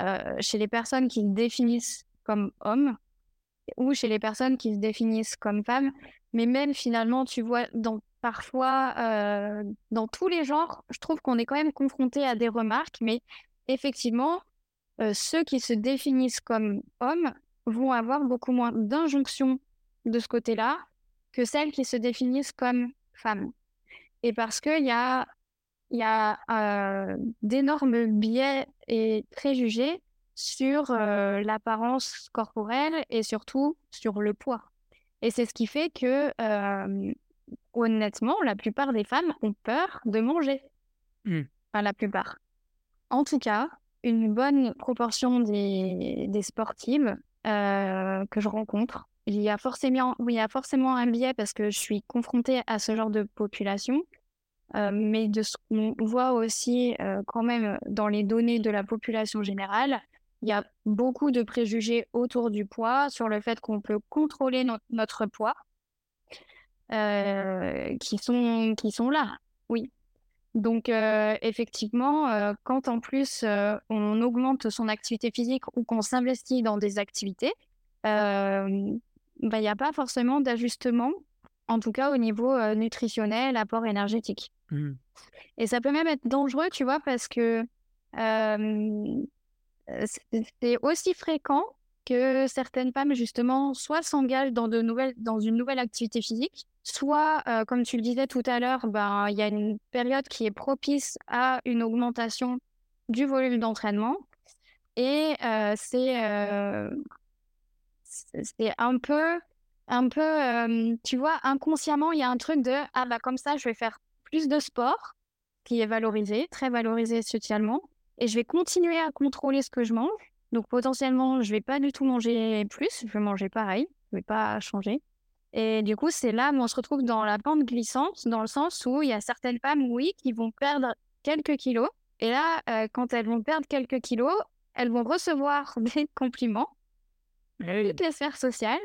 euh, chez les personnes qui se définissent comme hommes ou chez les personnes qui se définissent comme femmes, mais même finalement, tu vois, parfois, euh, dans tous les genres, je trouve qu'on est quand même confronté à des remarques, mais effectivement, euh, ceux qui se définissent comme hommes vont avoir beaucoup moins d'injonctions de ce côté-là que celles qui se définissent comme femmes. Et parce qu'il y a, y a euh, d'énormes biais et préjugés sur l'apparence corporelle et surtout sur le poids. Et c'est ce qui fait que honnêtement, la plupart des femmes ont peur de manger. Mmh. Enfin, la plupart. En tout cas, une bonne proportion des, des sportives euh, que je rencontre, il y, a forcément, il y a forcément un biais parce que je suis confrontée à ce genre de population, euh, mais de ce qu'on voit aussi euh, quand même dans les données de la population générale, il y a beaucoup de préjugés autour du poids, sur le fait qu'on peut contrôler notre poids. Euh, qui, sont, qui sont là, oui. Donc, euh, effectivement, euh, quand en plus on augmente son activité physique ou qu'on s'investit dans des activités, bah, il n'y a pas forcément d'ajustement, en tout cas au niveau nutritionnel, apport énergétique. Mmh. Et ça peut même être dangereux, tu vois, parce que c'est aussi fréquent que certaines femmes, justement, soit s'engagent dans, une nouvelle activité physique, soit, euh, comme tu le disais tout à l'heure, ben, il y a une période qui est propice à une augmentation du volume d'entraînement. Et euh, c'est euh, c'est un peu, un peu tu vois, inconsciemment, il y a un truc de ah bah comme ça, je vais faire plus de sport, qui est valorisé, très valorisé socialement, et je vais continuer à contrôler ce que je mange. Donc potentiellement, je vais pas du tout manger plus, je vais manger pareil, je vais pas changer. Et du coup, c'est là où on se retrouve dans la pente glissante, dans le sens où il y a certaines femmes, oui, qui vont perdre quelques kilos. Et là, euh, quand elles vont perdre quelques kilos, elles vont recevoir (laughs) des compliments de toutes les sphères sociales.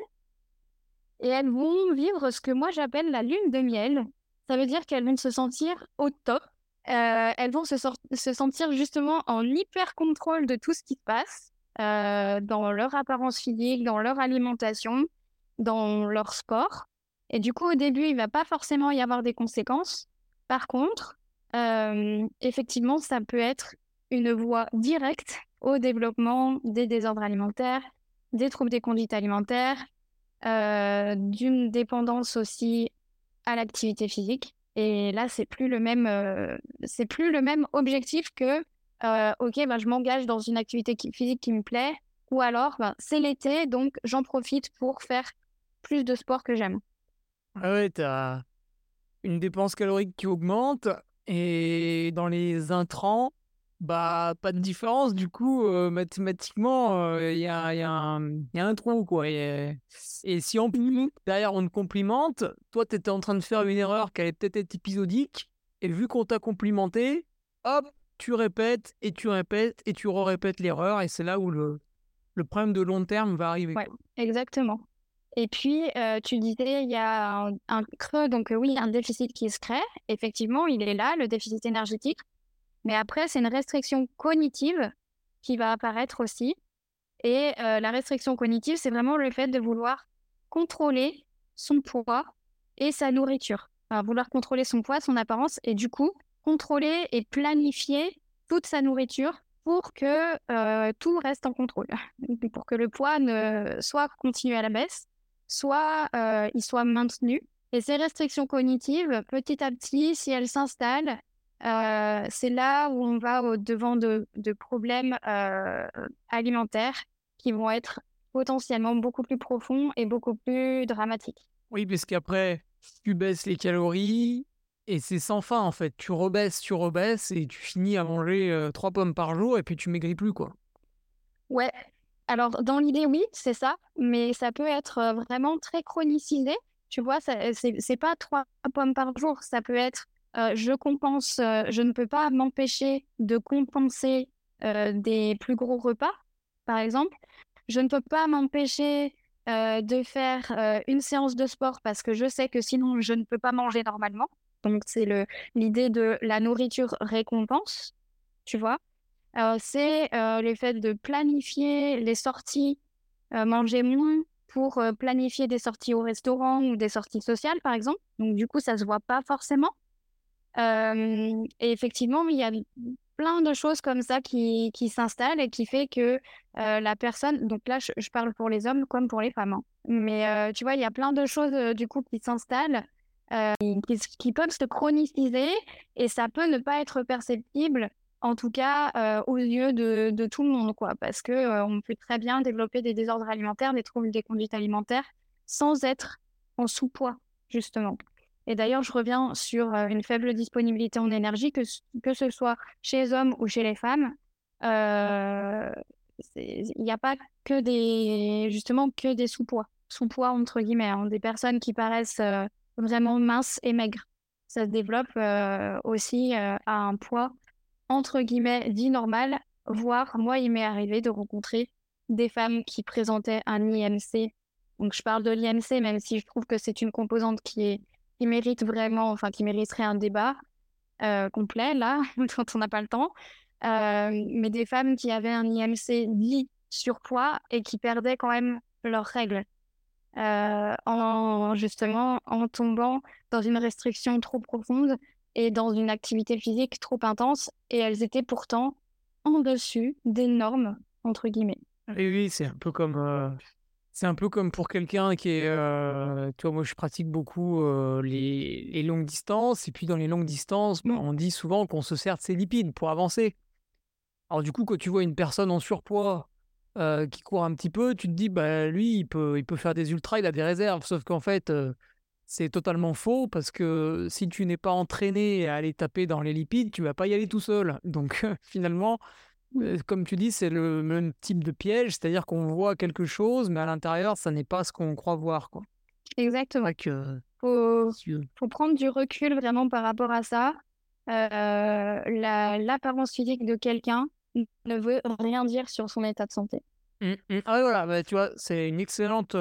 Et elles vont vivre ce que moi j'appelle la lune de miel. Ça veut dire qu'elles vont se sentir au top. Euh, elles vont se, se, sentir justement en hyper contrôle de tout ce qui se passe euh, dans leur apparence physique, dans leur alimentation, dans leur sport. Et du coup, au début, il va pas forcément y avoir des conséquences. Par contre, euh, effectivement, ça peut être une voie directe au développement des désordres alimentaires, des troubles des conduites alimentaires, d'une dépendance aussi à l'activité physique. Et là, c'est plus le même, euh, c'est plus le même objectif que, ok, ben, je m'engage dans une activité physique qui me plaît, ou alors, ben, c'est l'été, donc j'en profite pour faire plus de sport que j'aime. Ah ouais, tu as une dépense calorique qui augmente et dans les intrants, bah, pas de différence. Du coup, euh, mathématiquement, il y, a, y, a un trou, quoi. Et, si en plus, derrière, on te complimente, toi, tu étais en train de faire une erreur qui allait peut-être être épisodique, et vu qu'on t'a complimenté, hop, tu répètes, et tu répètes, et tu répètes l'erreur, et c'est là où le, le problème de long terme va arriver. Ouais, exactement. Et puis, tu disais, il y a un, creux, donc oui, un déficit qui se crée. Effectivement, il est là, le déficit énergétique. Mais après, c'est une restriction cognitive qui va apparaître aussi. Et la restriction cognitive, c'est vraiment le fait de vouloir contrôler son poids et sa nourriture. vouloir contrôler son poids, son apparence, et du coup, contrôler et planifier toute sa nourriture pour que tout reste en contrôle, (laughs) pour que le poids ne soit continué à la baisse soit euh, il soit maintenu. Et ces restrictions cognitives, petit à petit, si elles s'installent, euh, c'est là où on va au devant de, problèmes euh, alimentaires qui vont être potentiellement beaucoup plus profonds et beaucoup plus dramatiques. Oui, parce qu'après, tu baisses les calories et c'est sans fin en fait. Tu rebaisses, tu rebaisses et tu finis à manger trois pommes par jour et puis tu maigris plus quoi. Ouais, alors, dans l'idée, oui, c'est ça, mais ça peut être vraiment très chronicisé. Tu vois, c'est pas trois pommes par jour, ça peut être je compense, je ne peux pas m'empêcher de compenser des plus gros repas, par exemple. Je ne peux pas m'empêcher de faire une séance de sport parce que je sais que sinon je ne peux pas manger normalement. Donc, c'est l'idée de la nourriture récompense, tu vois c'est le fait de planifier les sorties, manger moins pour planifier des sorties au restaurant ou des sorties sociales, par exemple. Donc, du coup, ça ne se voit pas forcément. Et effectivement, il y a plein de choses comme ça qui, s'installent et qui fait que la personne, donc là, je, parle pour les hommes comme pour les femmes, hein. mais tu vois, il y a plein de choses du coup qui s'installent, qui, peuvent se chroniciser et ça peut ne pas être perceptible en tout cas aux yeux de, tout le monde, quoi, parce que on peut très bien développer des désordres alimentaires, des troubles des conduites alimentaires, sans être en sous-poids, justement. Et d'ailleurs, je reviens sur une faible disponibilité en énergie, que, que ce soit chez les hommes ou chez les femmes. Il n'y a pas que des, justement, que des sous-poids, sous-poids entre guillemets, hein, des personnes qui paraissent vraiment minces et maigres. Ça se développe aussi à un poids entre guillemets, dit normal, voire moi, il m'est arrivé de rencontrer des femmes qui présentaient un IMC. Donc, je parle de l'IMC, même si je trouve que c'est une composante qui, est, qui mérite vraiment, enfin, qui mériterait un débat euh, complet, là, (laughs) quand on n'a pas le temps. Euh, mais des femmes qui avaient un IMC dit surpoids et qui perdaient quand même leurs règles. Euh, en justement en tombant dans une restriction trop profonde et dans une activité physique trop intense, et elles étaient pourtant en dessus des normes, entre guillemets. Oui, c'est un peu comme... c'est un peu comme pour quelqu'un qui est... Euh, tu vois, moi, je pratique beaucoup euh, les, les, longues distances, et puis dans les longues distances, bah, on dit souvent qu'on se sert de ses lipides pour avancer. Alors du coup, quand tu vois une personne en surpoids qui court un petit peu, tu te dis, bah lui, il peut, il peut faire des ultras, il a des réserves, sauf qu'en fait c'est totalement faux parce que si tu n'es pas entraîné à aller taper dans les lipides, tu vas pas y aller tout seul. Donc (laughs) finalement, comme tu dis, c'est le même type de piège, c'est-à-dire qu'on voit quelque chose, mais à l'intérieur, ça n'est pas ce qu'on croit voir. Quoi. Exactement. Il faut, faut, prendre du recul vraiment par rapport à ça. L'apparence physique de quelqu'un ne veut rien dire sur son état de santé. Mmh, mmh. Ah voilà, bah, tu vois, c'est une excellente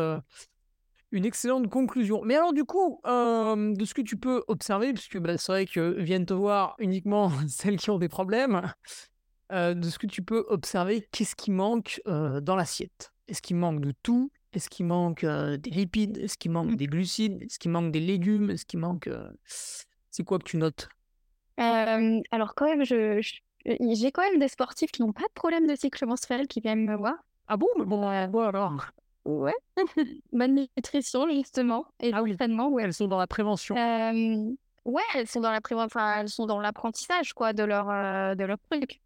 une excellente conclusion. Mais alors du coup, euh, de ce que tu peux observer, puisque bah, c'est vrai que viennent te voir uniquement (laughs) celles qui ont des problèmes, euh, de ce que tu peux observer, qu'est-ce qui manque euh, dans l'assiette? Est-ce qu'il manque de tout? Est-ce qu'il manque des lipides? Est-ce qu'il manque des glucides? Est-ce qu'il manque des légumes? Est-ce qu'il manque... C'est quoi que tu notes? Alors quand même, je, j'ai quand même des sportifs qui n'ont pas de problème de cycle menstruel qui viennent me voir. Ah bon? Bon, alors? Ouais, (laughs) bonne nutrition justement et ah oui. ouais. Elles sont dans la prévention. ouais, elles sont dans la prévention, enfin, elles sont dans l'apprentissage quoi de leur de leur truc.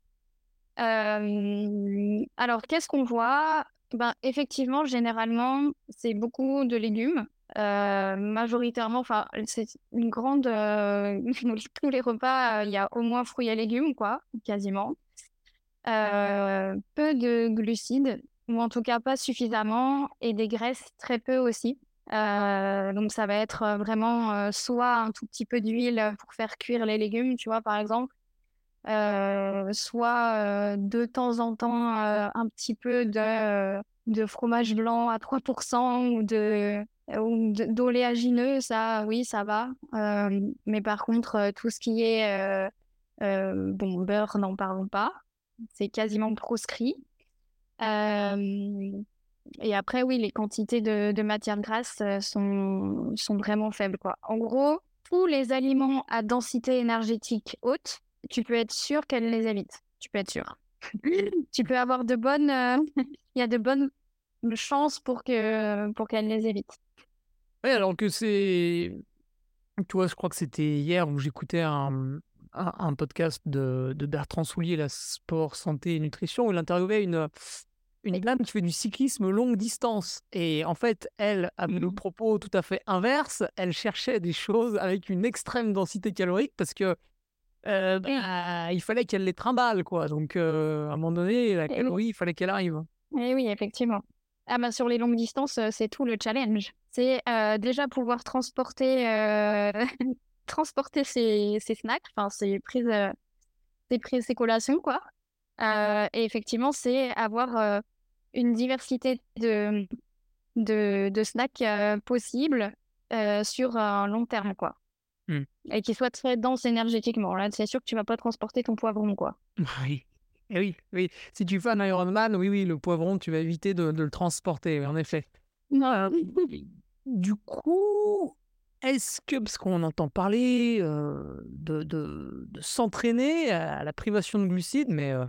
Alors qu'est-ce qu'on voit? Ben effectivement, généralement, c'est beaucoup de légumes majoritairement, enfin, c'est une grande. (laughs) tous les repas, il y a au moins fruits et légumes, quoi, quasiment. peu de glucides, ou en tout cas pas suffisamment, et des graisses très peu aussi. donc ça va être vraiment soit un tout petit peu d'huile pour faire cuire les légumes, tu vois, par exemple, soit de temps en temps un petit peu de, fromage blanc à 3% ou de d'oléagineux, ça, oui, ça va. mais par contre, tout ce qui est bon beurre, n'en parlons pas. C'est quasiment proscrit. et après, oui, les quantités de, de matières grasses sont, sont vraiment faibles. Quoi. En gros, tous les aliments à densité énergétique haute, tu peux être sûr qu'elle les évite. Tu peux être sûr. (laughs) tu peux avoir de bonnes, (laughs) il y a de bonnes chances pour que pour qu'elle les évite. Oui, alors que c'est, tu vois, je crois que c'était hier où j'écoutais un, un, podcast de, de, Bertrand Soulier, la sport, santé et nutrition, où il interviewait une une dame qui fait du cyclisme longue distance. Et en fait, elle avait le mmh propos tout à fait inverse. Elle cherchait des choses avec une extrême densité calorique parce que euh, bah, il fallait qu'elle les trimballe, quoi. Donc, euh, à un moment donné, la calorie, il fallait qu'elle arrive. Et oui, effectivement. Ah bah, sur les longues distances, euh, c'est tout le challenge. C'est déjà pouvoir transporter, (laughs) transporter ses, snacks, enfin ses prises, ses prises, ses collations, quoi. et effectivement, c'est avoir une diversité de, de, de snacks possibles sur un long terme, quoi. Mmh. Et qui soit très dense énergétiquement. Là, c'est sûr que tu vas pas transporter ton poivron, quoi. (laughs) Oui. Et oui, oui. Si tu fais un Ironman, oui, oui, le poivron, tu vas éviter de, le transporter, en effet. Euh, du coup, est-ce que, parce qu'on entend parler euh, de, de, s'entraîner à la privation de glucides, mais euh,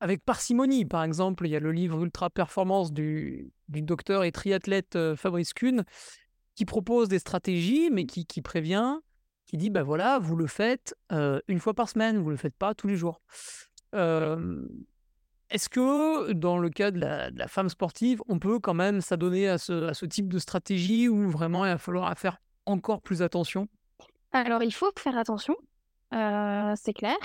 avec parcimonie, par exemple, il y a le livre Ultra Performance du, du docteur et triathlète Fabrice Kuhn qui propose des stratégies, mais qui, qui prévient qui dit bah voilà, vous le faites une fois par semaine, vous le faites pas tous les jours. Est-ce que dans le cas de la, femme sportive, on peut quand même s'adonner à ce, à ce type de stratégie ou vraiment il va falloir faire encore plus attention? Alors il faut faire attention, c'est clair.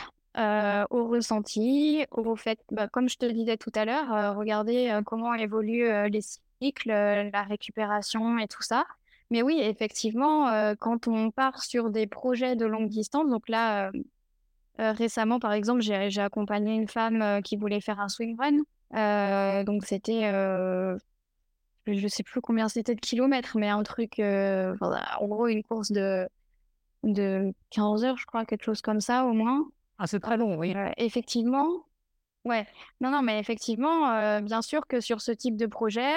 au ressenti, au fait, bah, comme je te le disais tout à l'heure, regarder comment évoluent les cycles, la récupération et tout ça. Mais oui, effectivement, quand on part sur des projets de longue distance, donc là, récemment, par exemple, j'ai accompagné une femme qui voulait faire un swing run. donc c'était, je ne sais plus combien c'était de kilomètres, mais un truc, en gros, une course de, de 15 heures, je crois, quelque chose comme ça au moins. Ah, c'est très long, oui. effectivement, ouais. Non, non, mais effectivement, bien sûr que sur ce type de projet,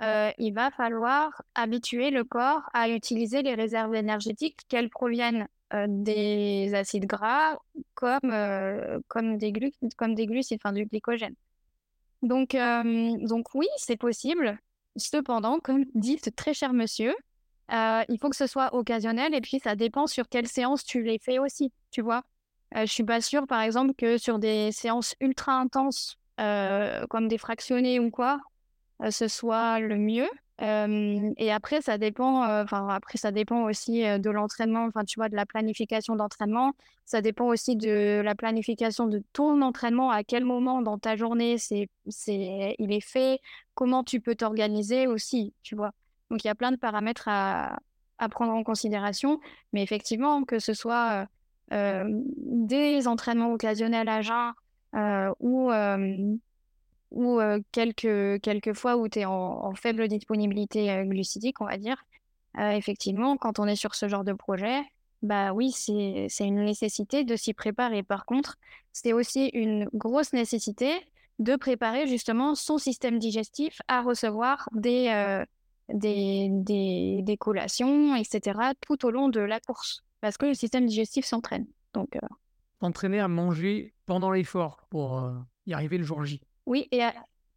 il va falloir habituer le corps à utiliser les réserves énergétiques, qu'elles proviennent des acides gras comme, comme, des, comme des glucides, enfin du glycogène. Donc, donc oui, c'est possible. Cependant, comme dit ce très cher monsieur, il faut que ce soit occasionnel et puis ça dépend sur quelle séance tu les fais aussi, tu vois. je suis pas sûre, par exemple, que sur des séances ultra intenses, comme des fractionnés ou quoi, ce soit le mieux. et après, ça dépend. Enfin, après, ça dépend aussi de l'entraînement. Enfin, tu vois, de la planification d'entraînement. Ça dépend aussi de la planification de ton entraînement. À quel moment dans ta journée c'est, c'est, il est fait. Comment tu peux t'organiser aussi. Tu vois. Donc, il y a plein de paramètres à, à prendre en considération. Mais effectivement, que ce soit des entraînements occasionnels à jeun ou ou quelques, quelques fois où tu es en, faible disponibilité glucidique, on va dire, effectivement, quand on est sur ce genre de projet, bah oui, c'est une nécessité de s'y préparer. Par contre, c'est aussi une grosse nécessité de préparer justement son système digestif à recevoir des, des, des, collations, etc., tout au long de la course, parce que le système digestif s'entraîne. Donc, S'entraîner à manger pendant l'effort pour y arriver le jour J. Oui, et,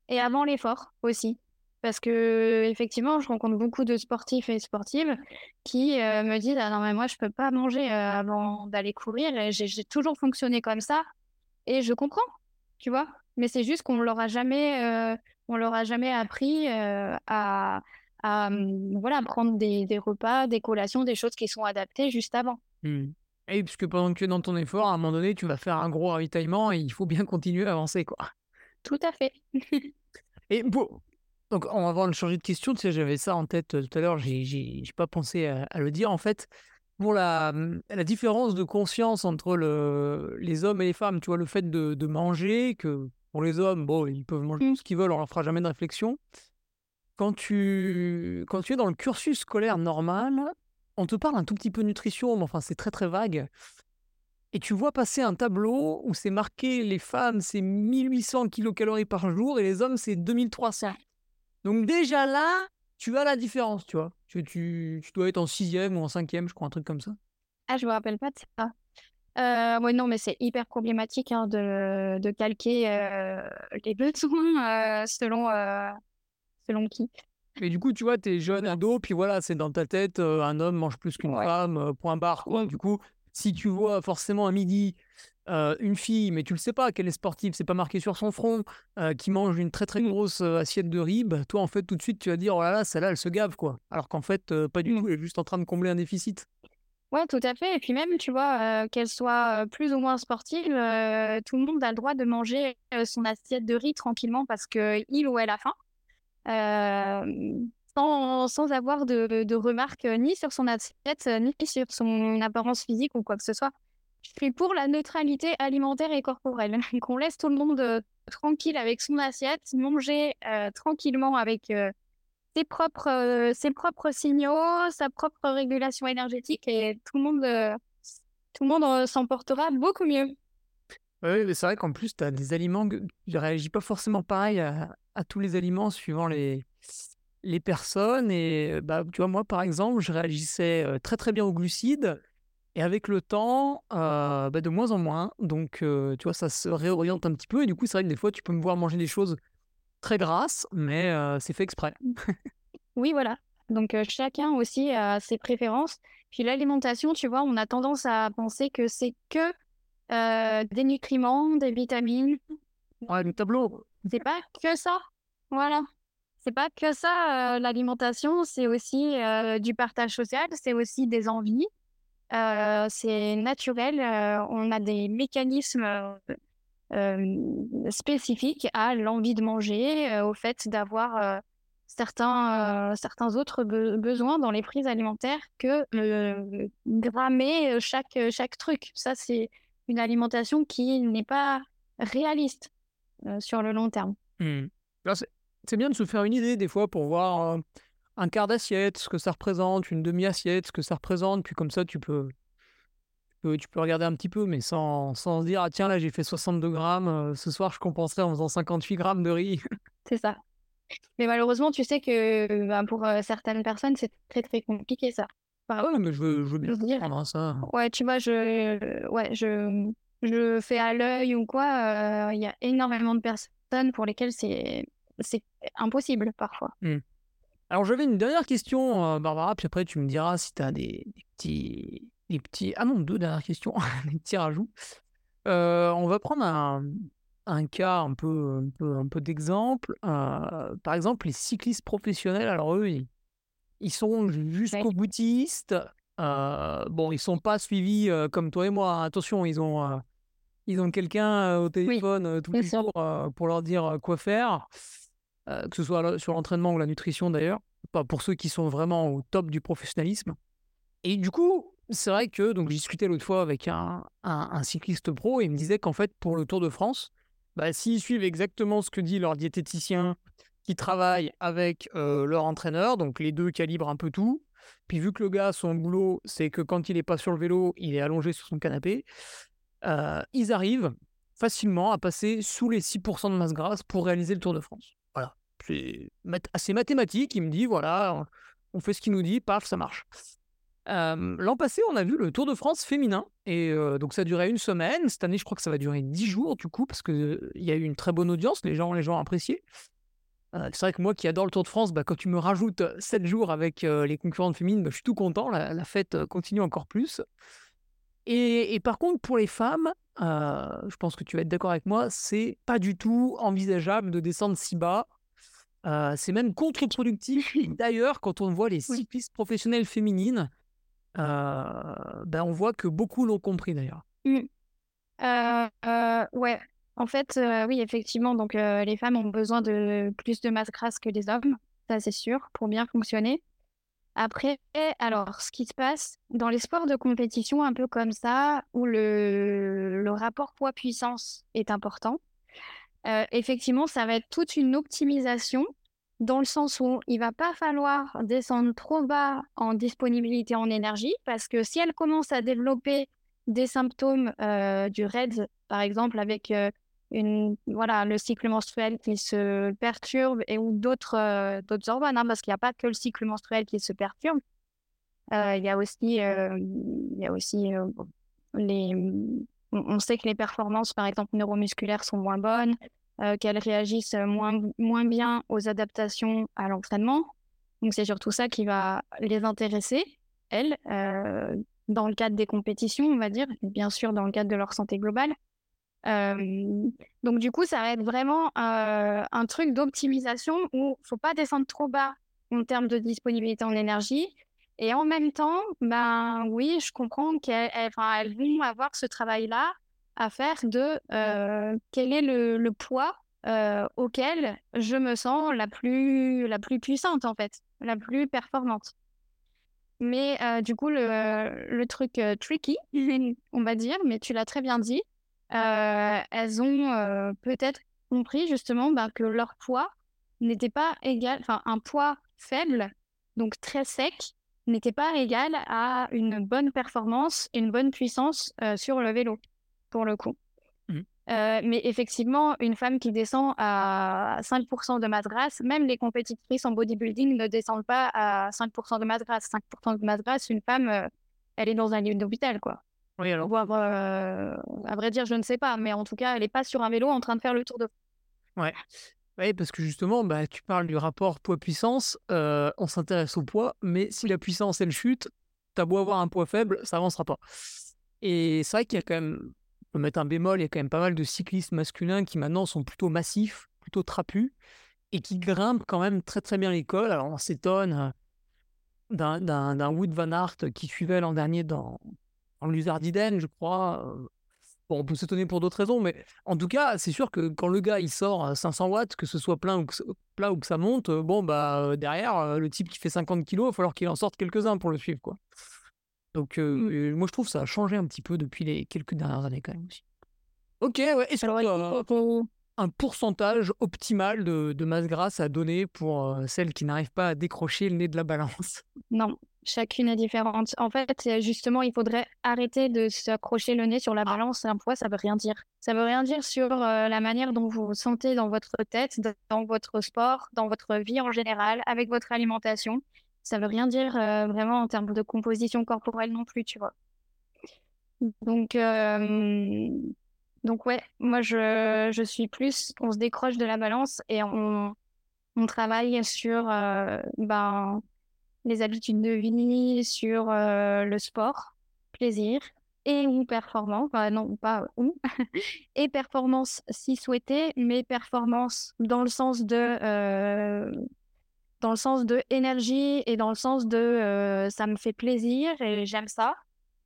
et avant l'effort aussi. Parce que effectivement, je rencontre beaucoup de sportifs et sportives qui me disent Ah non, mais moi, je peux pas manger avant d'aller courir. J'ai toujours fonctionné comme ça. Et je comprends, tu vois? Mais c'est juste qu'on leur jamais, on leur a jamais appris à, à mmh, voilà, prendre des, des repas, des collations, des choses qui sont adaptées juste avant. Mmh. Et puisque pendant que tu es dans ton effort, à un moment donné, tu vas faire un gros ravitaillement et il faut bien continuer à avancer, quoi. Tout à fait. (laughs) Et bon, donc on va avoir changer de question. Tu sais, j'avais ça en tête tout à l'heure, j'ai pas pensé à, le dire. En fait, pour la, mmh, la différence de conscience entre le, les hommes et les femmes, tu vois, le fait de, de manger, que pour les hommes, bon, ils peuvent manger mmh. ce qu'ils veulent, on leur fera jamais de réflexion. Quand tu, quand tu es dans le cursus scolaire normal, on te parle un tout petit peu nutrition, mais enfin, c'est très très vague. Et tu vois passer un tableau où c'est marqué les femmes, c'est 1800 kilocalories par jour et les hommes, c'est 2300. Donc, déjà là, tu as la différence, tu vois. Tu, tu, dois être en sixième ou en cinquième, je crois, un truc comme ça. Ah, je me rappelle pas de ça. Euh, ouais, non, mais c'est hyper problématique hein, de, de, calquer euh, les besoins (laughs) euh, selon, euh, selon qui. Et du coup, tu vois, tu es jeune ado, puis voilà, c'est dans ta tête, un homme mange plus qu'une femme, point barre. Quoi. Du coup, si tu vois forcément à midi une fille, mais tu le sais pas qu'elle est sportive, c'est pas marqué sur son front, qui mange une très très grosse assiette de riz, bah, toi en fait tout de suite tu vas dire oh là là, celle-là elle se gave quoi. Alors qu'en fait pas du mmh. tout, elle est juste en train de combler un déficit. Ouais, tout à fait. Et puis même, tu vois, qu'elle soit plus ou moins sportive, tout le monde a le droit de manger son assiette de riz tranquillement parce que il ou elle a faim. Sans, avoir de, remarques ni sur son assiette, ni sur son apparence physique ou quoi que ce soit. Je suis pour la neutralité alimentaire et corporelle. (laughs) Qu'on laisse tout le monde tranquille avec son assiette, manger tranquillement avec ses, propres, ses propres signaux, sa propre régulation énergétique et tout le monde, tout le monde s'en portera beaucoup mieux. Oui, mais c'est vrai qu'en plus, tu as des aliments, je réagis pas forcément pareil à tous les aliments suivant les, les personnes. Et bah, tu vois, moi, par exemple, je réagissais très très bien aux glucides. Et avec le temps, bah, de moins en moins. Donc, tu vois, ça se réoriente un petit peu. Et du coup, c'est vrai que des fois, tu peux me voir manger des choses très grasses, mais c'est fait exprès. oui, voilà. Donc, chacun aussi a ses préférences. Puis l'alimentation, tu vois, on a tendance à penser que c'est que des nutriments, des vitamines. Ouais, le tableau. C'est pas que ça. Voilà. C'est pas que ça, l'alimentation, c'est aussi du partage social, c'est aussi des envies. c'est naturel, on a des mécanismes spécifiques à l'envie de manger, au fait d'avoir certains, certains autres besoins dans les prises alimentaires que grammer chaque, chaque truc. Ça, c'est une alimentation qui n'est pas réaliste sur le long terme. Mmh c'est bien de se faire une idée des fois pour voir un quart d'assiette, ce que ça représente, une demi-assiette, ce que ça représente, puis comme ça tu peux, tu peux, regarder un petit peu, mais sans, sans se dire ah tiens là j'ai fait 62 grammes, ce soir je compenserai en faisant 58 grammes de riz. (laughs) C'est ça. Mais malheureusement, tu sais que ben, pour certaines personnes, c'est très très compliqué ça. Enfin, mais je veux, je veux bien dire. Hein, ça. Ouais, tu vois, je, ouais, je, je fais à l'œil ou quoi. Il y a énormément de personnes pour lesquelles c'est c'est impossible parfois. Mmh. Alors j'avais une dernière question, Barbara, puis après tu me diras si tu as des, petits, des petits... Ah non, deux dernières questions, (laughs) des petits rajouts. on va prendre un, un, cas un peu, un peu, un peu d'exemple. par exemple, les cyclistes professionnels, alors eux, ils, sont jusqu'au boutistes. bon, ils sont pas suivis comme toi et moi. Attention, ils ont, ils ont quelqu'un au téléphone tous les jours pour leur dire quoi faire. Euh, que ce soit sur l'entraînement ou la nutrition d'ailleurs, pas pour ceux qui sont vraiment au top du professionnalisme. Et du coup, c'est vrai que donc j'ai discuté l'autre fois avec un, cycliste pro et il me disait qu'en fait pour le Tour de France, bah, s'ils suivent exactement ce que dit leur diététicien qui travaille avec euh, leur entraîneur, donc les deux calibrent un peu tout, puis vu que le gars, son boulot, c'est que quand il n'est pas sur le vélo, il est allongé sur son canapé, euh, ils arrivent facilement à passer sous les 6% de masse grasse pour réaliser le Tour de France. C'est assez mathématique. Il me dit voilà, on fait ce qu'il nous dit, paf, ça marche. L'an passé, on a vu le Tour de France féminin. Et donc, ça duré une semaine. Cette année, je crois que ça va durer dix jours, du coup, parce qu'il il y a eu une très bonne audience. Les gens, les gens ont apprécié. c'est vrai que moi qui adore le Tour de France, bah, quand tu me rajoutes sept jours avec les concurrentes féminines, bah, je suis tout content. La, fête continue encore plus. Et, et, par contre, pour les femmes, je pense que tu vas être d'accord avec moi, c'est pas du tout envisageable de descendre si bas. C'est même contre-productif. D'ailleurs, quand on voit les cyclistes professionnelles féminines, ben on voit que beaucoup l'ont compris d'ailleurs. Mmh. ouais, en fait, oui, effectivement, donc les femmes ont besoin de plus de masse grasse que les hommes, ça c'est sûr, pour bien fonctionner. Après, alors, ce qui se passe dans les sports de compétition, un peu comme ça, où le, le rapport poids-puissance est important, effectivement, ça va être toute une optimisation dans le sens où il va pas falloir descendre trop bas en disponibilité en énergie, parce que si elle commence à développer des symptômes du RAID, par exemple, avec une, voilà, le cycle menstruel qui se perturbe et ou d'autres d'autres hormones, hein, parce qu'il n'y a pas que le cycle menstruel qui se perturbe. il y a aussi, il y a aussi les, on sait que les performances, par exemple, neuromusculaires sont moins bonnes, qu'elles réagissent moins, moins bien aux adaptations à l'entraînement. Donc, c'est surtout ça qui va les intéresser, elles, dans le cadre des compétitions, on va dire, bien sûr, dans le cadre de leur santé globale. donc, du coup, ça va être vraiment un truc d'optimisation où il ne faut pas descendre trop bas en termes de disponibilité en énergie. Et en même temps, ben oui, je comprends qu'elles elles vont avoir ce travail-là à faire de quel est le, le poids auquel je me sens la plus, la plus puissante, en fait, la plus performante. Mais du coup, le, le truc tricky, (laughs) on va dire, mais tu l'as très bien dit, elles ont peut-être compris justement bah, que leur poids n'était pas égal, enfin un poids faible, donc très sec, n'était pas égal à une bonne performance une bonne puissance sur le vélo, pour le coup. Mmh. mais effectivement, une femme qui descend à 5% de masse grasse, même les compétitrices en bodybuilding ne descendent pas à 5% de masse grasse. 5% de masse grasse, une femme, elle est dans un lit d'hôpital, quoi. Oui, alors. à vrai dire, je ne sais pas, mais en tout cas, elle n'est pas sur un vélo en train de faire le tour de. Ouais. Oui, parce que justement, bah, tu parles du rapport poids-puissance, on s'intéresse au poids, mais si la puissance, elle chute, t'as beau avoir un poids faible, ça avancera pas. Et c'est vrai qu'il y a quand même, peut mettre un bémol, il y a quand même pas mal de cyclistes masculins qui maintenant sont plutôt massifs, plutôt trapus, et qui grimpent quand même très très bien l'école. Alors on s'étonne d'un Wood Van Aert qui suivait l'an dernier dans, dans l'Uzardiden, je crois, Bon, on peut s'étonner pour d'autres raisons, mais en tout cas, c'est sûr que quand le gars il sort à 500 watts, que ce soit plein ou plat ou que ça monte, bon, bah derrière, le type qui fait 50 kilos, il va falloir qu'il en sorte quelques-uns pour le suivre, quoi. Donc, mmh. moi, je trouve que ça a changé un petit peu depuis les quelques dernières années, quand même aussi. Ok, ouais. Est-ce que un pourcentage optimal de, de, masse grasse à donner pour celles qui n'arrivent pas à décrocher le nez de la balance? Non, Chacune est différente. En fait, justement, il faudrait arrêter de s'accrocher le nez sur la balance. Un poids, ça veut rien dire. Ça veut rien dire sur la manière dont vous vous sentez dans votre tête, dans votre sport, dans votre vie en général, avec votre alimentation. Ça veut rien dire vraiment en termes de composition corporelle non plus, tu vois. Donc, donc ouais, moi je, je suis plus, on se décroche de la balance et on, on travaille sur ben, les habitudes de vie, sur le sport, plaisir et ou performance, non pas ou, (laughs) et performance si souhaité, mais performance dans le sens de dans le sens de énergie et dans le sens de ça me fait plaisir et j'aime ça,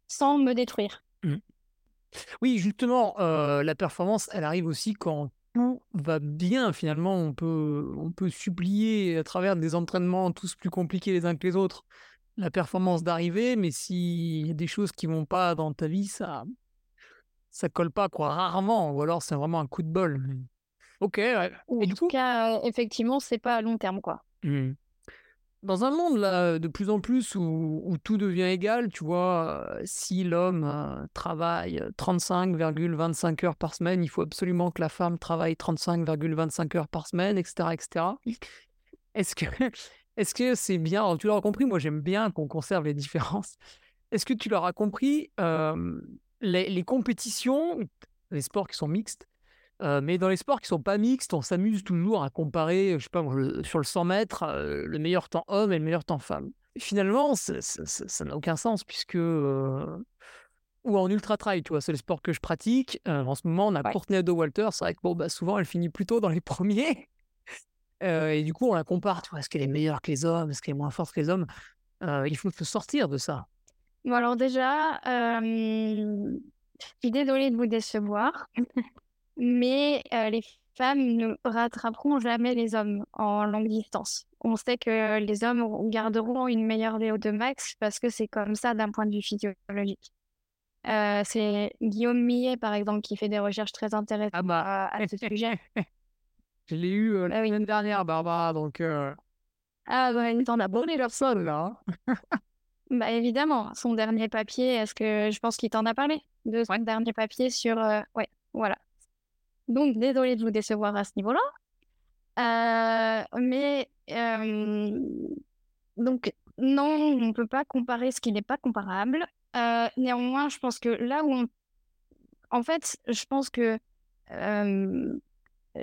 sans me détruire. Mmh. Oui, justement, la performance, elle arrive aussi quand va bien finalement. On peut, on peut supplier à travers des entraînements tous plus compliqués les uns que les autres la performance d'arriver, mais s'il y a des choses qui vont pas dans ta vie, ça ça colle pas quoi, rarement, ou alors c'est vraiment un coup de bol. Ok, ouais. en tout cas, effectivement, c'est pas à long terme quoi. Mmh. Dans un monde là, de plus en plus où, tout devient égal, tu vois, si l'homme euh, travaille 35,25 heures par semaine, il faut absolument que la femme travaille 35,25 heures par semaine, etc. etc. Est-ce que (laughs) est-ce que c'est bien? Tu l'auras compris, moi j'aime bien qu'on conserve les différences. Est-ce que tu l'auras compris les, les compétitions, les sports qui sont mixtes, mais dans les sports qui sont pas mixtes, on s'amuse toujours à comparer, je sais pas, sur le 100 mètres, le meilleur temps homme et le meilleur temps femme. finalement, ça n'a aucun sens puisque ou en ultra trail, tu vois, c'est le sport que je pratique. en ce moment, on a Courtney de Walter. C'est vrai que bon, bah, souvent, elle finit plutôt dans les (laughs) premiers. et du coup, on la compare, tu vois, est-ce qu'elle est meilleure que les hommes, est-ce qu'elle est moins forte que les hommes? Il faut se sortir de ça. Bon, alors déjà, je suis désolée de vous décevoir, (laughs) mais les femmes ne rattraperont jamais les hommes en longue distance. On sait que les hommes garderont une meilleure VO2 max parce que c'est comme ça d'un point de vue physiologique. Euh, c'est Guillaume Millet, par exemple, qui fait des recherches très intéressantes ah bah. à, ce sujet. (laughs) Je l'ai eu euh, la ah semaine dernière, Barbara, donc... Euh... Ah bah, il t'en a bon personne, là hein. (laughs) Bah évidemment, son dernier papier, est-ce que je pense qu'il t'en a parlé de son dernier papier sur... Euh, ouais, voilà. Donc, désolé de vous décevoir à ce niveau-là. mais... donc, non, on ne peut pas comparer ce qui n'est pas comparable. Euh, néanmoins, je pense que là où on... En fait, je pense que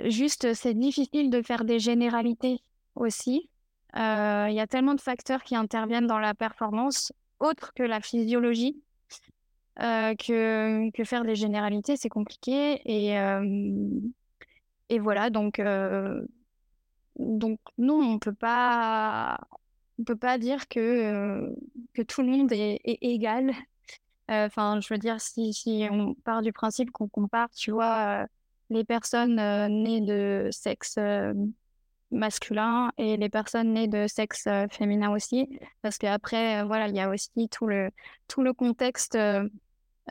juste, c'est difficile de faire des généralités aussi. Il y a tellement de facteurs qui interviennent dans la performance, autres que la physiologie, que, que faire des généralités, c'est compliqué. Et, et voilà, donc, donc non, on peut pas on peut pas dire que, que tout le monde est, égal. Enfin, je veux dire, si, si, on part du principe qu'on compare, tu vois, les personnes nées de sexe masculin et les personnes nées de sexe féminin aussi, parce qu'après, voilà, il y a aussi tout le, tout le contexte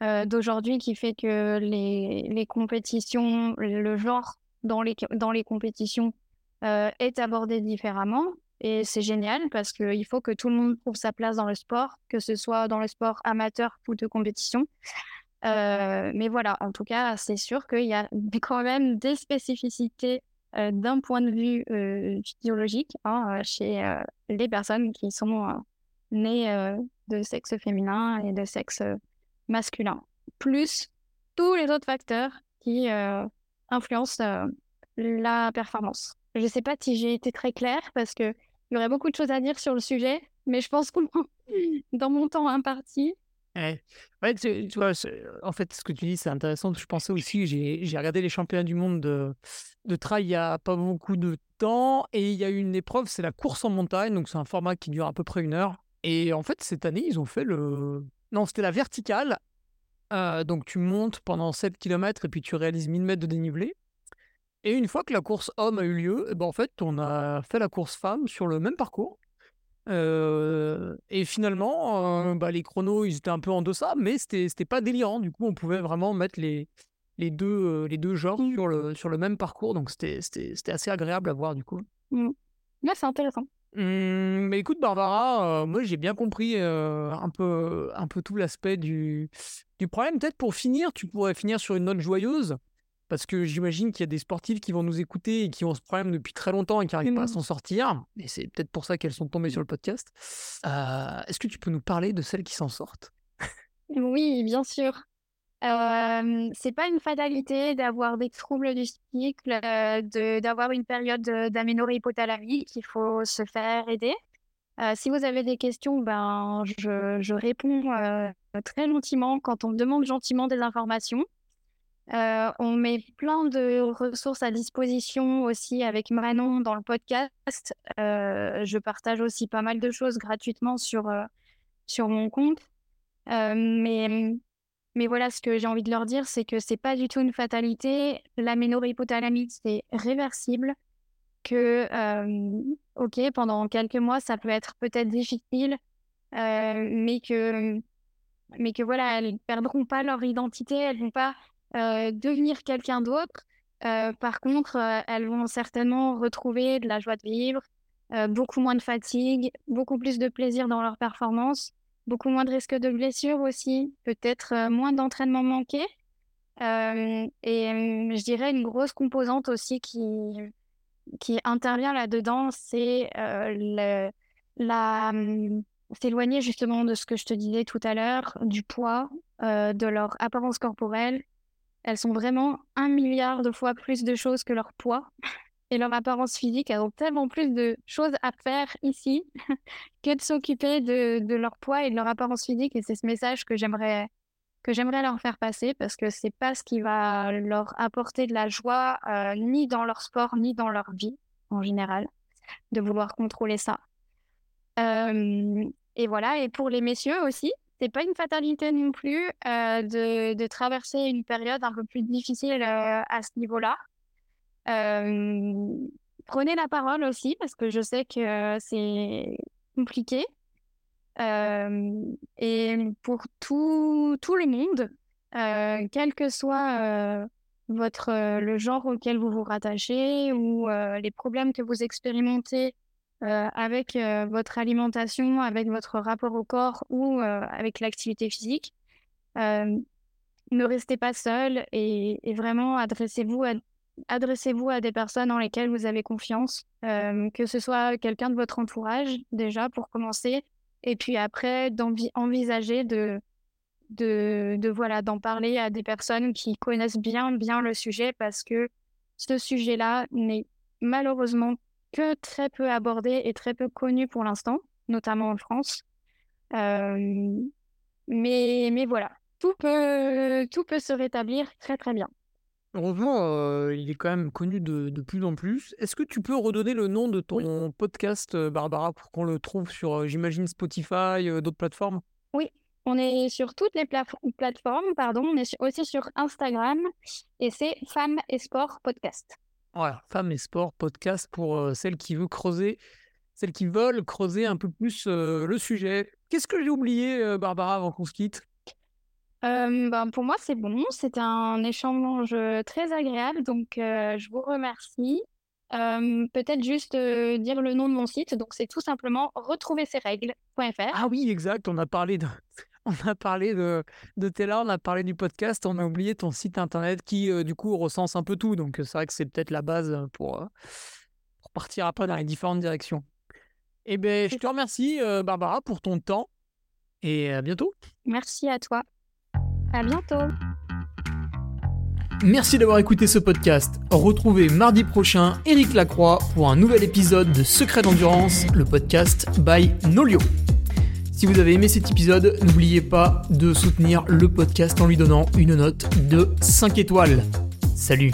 d'aujourd'hui qui fait que les, les compétitions, le genre dans les, dans les compétitions est abordé différemment. Et c'est génial parce qu'il faut que tout le monde trouve sa place dans le sport, que ce soit dans le sport amateur ou de compétition. Euh, mais voilà, en tout cas, c'est sûr qu'il y a (laughs) quand même des spécificités euh, d'un point de vue euh, physiologique hein, chez les personnes qui sont nées de sexe féminin et de sexe masculin, plus tous les autres facteurs qui influencent la performance. Je ne sais pas si j'ai été très claire parce que il y aurait beaucoup de choses à dire sur le sujet, mais je pense que (laughs) dans mon temps imparti. En fait, ce que tu dis, c'est intéressant. Je pensais aussi, j'ai regardé les championnats du monde de, de trail il n'y a pas beaucoup de temps, et il y a eu une épreuve, c'est la course en montagne, donc c'est un format qui dure à peu près une heure. Et en fait, cette année, ils ont fait le. Non, c'était la verticale. Euh, donc tu montes pendant 7 km et puis tu réalises 1000 mètres de dénivelé. Et une fois que la course homme a eu lieu, eh ben en fait, on a fait la course femme sur le même parcours. Euh, et finalement, euh, bah, les chronos, ils étaient un peu en deçà, mais c'était, c'était pas délirant. Du coup, on pouvait vraiment mettre les, les, deux, les deux genres sur le, sur le même parcours. Donc, c'était, c'était, c'était assez agréable à voir, du coup. Mmh. Là, c'est intéressant. Mmh, mais écoute, Barbara, moi, j'ai bien compris un, peu, un peu tout l'aspect du, du problème. Peut-être pour finir, tu pourrais finir sur une note joyeuse. Parce que j'imagine qu'il y a des sportifs qui vont nous écouter et qui ont ce problème depuis très longtemps et qui n'arrivent pas à s'en sortir. Et c'est peut-être pour ça qu'elles sont tombées sur le podcast. Euh, est-ce que tu peux nous parler de celles qui s'en sortent? Oui, bien sûr. Euh, c'est pas une fatalité d'avoir des troubles du cycle, euh, d'avoir une période d'aménorrhée hypothalamique. Il faut se faire aider. Euh, si vous avez des questions, ben, je, je réponds très gentiment quand on me demande gentiment des informations. Euh, on met plein de ressources à disposition aussi avec Manon dans le podcast. Euh, je partage aussi pas mal de choses gratuitement sur, euh, sur mon compte. mais, mais voilà, ce que j'ai envie de leur dire, c'est que c'est pas du tout une fatalité. L'aménorrhée hypothalamique, c'est réversible. Que, ok, pendant quelques mois, ça peut être peut-être difficile, mais que mais que voilà, elles perdront pas leur identité, elles vont pas euh, devenir quelqu'un d'autre. Euh, par contre, euh, elles vont certainement retrouver de la joie de vivre, beaucoup moins de fatigue, beaucoup plus de plaisir dans leur performance, beaucoup moins de risques de blessures aussi, peut-être moins d'entraînement manqué. et je dirais une grosse composante aussi qui, qui intervient là-dedans, c'est la s'éloigner justement de ce que je te disais tout à l'heure, du poids, de leur apparence corporelle, elles sont vraiment un milliard de fois plus de choses que leur poids et leur apparence physique. Elles ont tellement plus de choses à faire ici (laughs) que de s'occuper de, leur poids et de leur apparence physique. Et c'est ce message que j'aimerais que j'aimerais leur faire passer parce que c'est pas ce qui va leur apporter de la joie euh, ni dans leur sport ni dans leur vie. en général, de vouloir contrôler ça. et voilà, et pour les messieurs aussi, c'est pas une fatalité non plus de, de, traverser une période un peu plus difficile à ce niveau-là. Prenez la parole aussi, parce que je sais que c'est compliqué. et pour tout, tout le monde, quel que soit votre, le genre auquel vous vous rattachez ou les problèmes que vous expérimentez avec votre alimentation, avec votre rapport au corps ou avec l'activité physique, ne restez pas seul et, vraiment adressez-vous à, adressez-vous à des personnes en lesquelles vous avez confiance, que ce soit quelqu'un de votre entourage déjà pour commencer, et puis après d'envisager de, de, de voilà d'en parler à des personnes qui connaissent bien bien le sujet parce que ce sujet-là n'est malheureusement que très peu abordé et très peu connu pour l'instant, notamment en France. Euh, mais, mais voilà, tout peut, tout peut se rétablir très très bien. Heureusement, euh, il est quand même connu de, de plus en plus. Est-ce que tu peux redonner le nom de ton podcast, euh, Barbara, pour qu'on le trouve sur, j'imagine, Spotify, d'autres plateformes? Oui, on est sur toutes les plateformes, pardon. On est aussi sur Instagram et c'est Femmes et Sport Podcast. Voilà, Femmes et Sport Podcast pour euh, celles qui veulent creuser, celles qui veulent creuser un peu plus euh, le sujet. Qu'est-ce que j'ai oublié, euh, Barbara, avant qu'on se quitte? Ben, Pour moi, c'est bon. C'était un échange très agréable, donc je vous remercie. Peut-être juste dire le nom de mon site. Donc, c'est tout simplement retrouver ses règles.fr. Ah oui, exact. On a parlé de, (laughs) on a parlé de, de Taylor, on a parlé du podcast, on a oublié ton site internet qui, euh, du coup, recense un peu tout. Donc, c'est vrai que c'est peut-être la base euh, pour, euh, pour, partir après dans les différentes directions. Eh bien, je te remercie, Barbara, pour ton temps et à bientôt. Merci à toi. À bientôt. Merci d'avoir écouté ce podcast. Retrouvez mardi prochain Eric Lacroix pour un nouvel épisode de Secret d'endurance, le podcast by Nolio. Si vous avez aimé cet épisode, n'oubliez pas de soutenir le podcast en lui donnant une note de 5 étoiles. Salut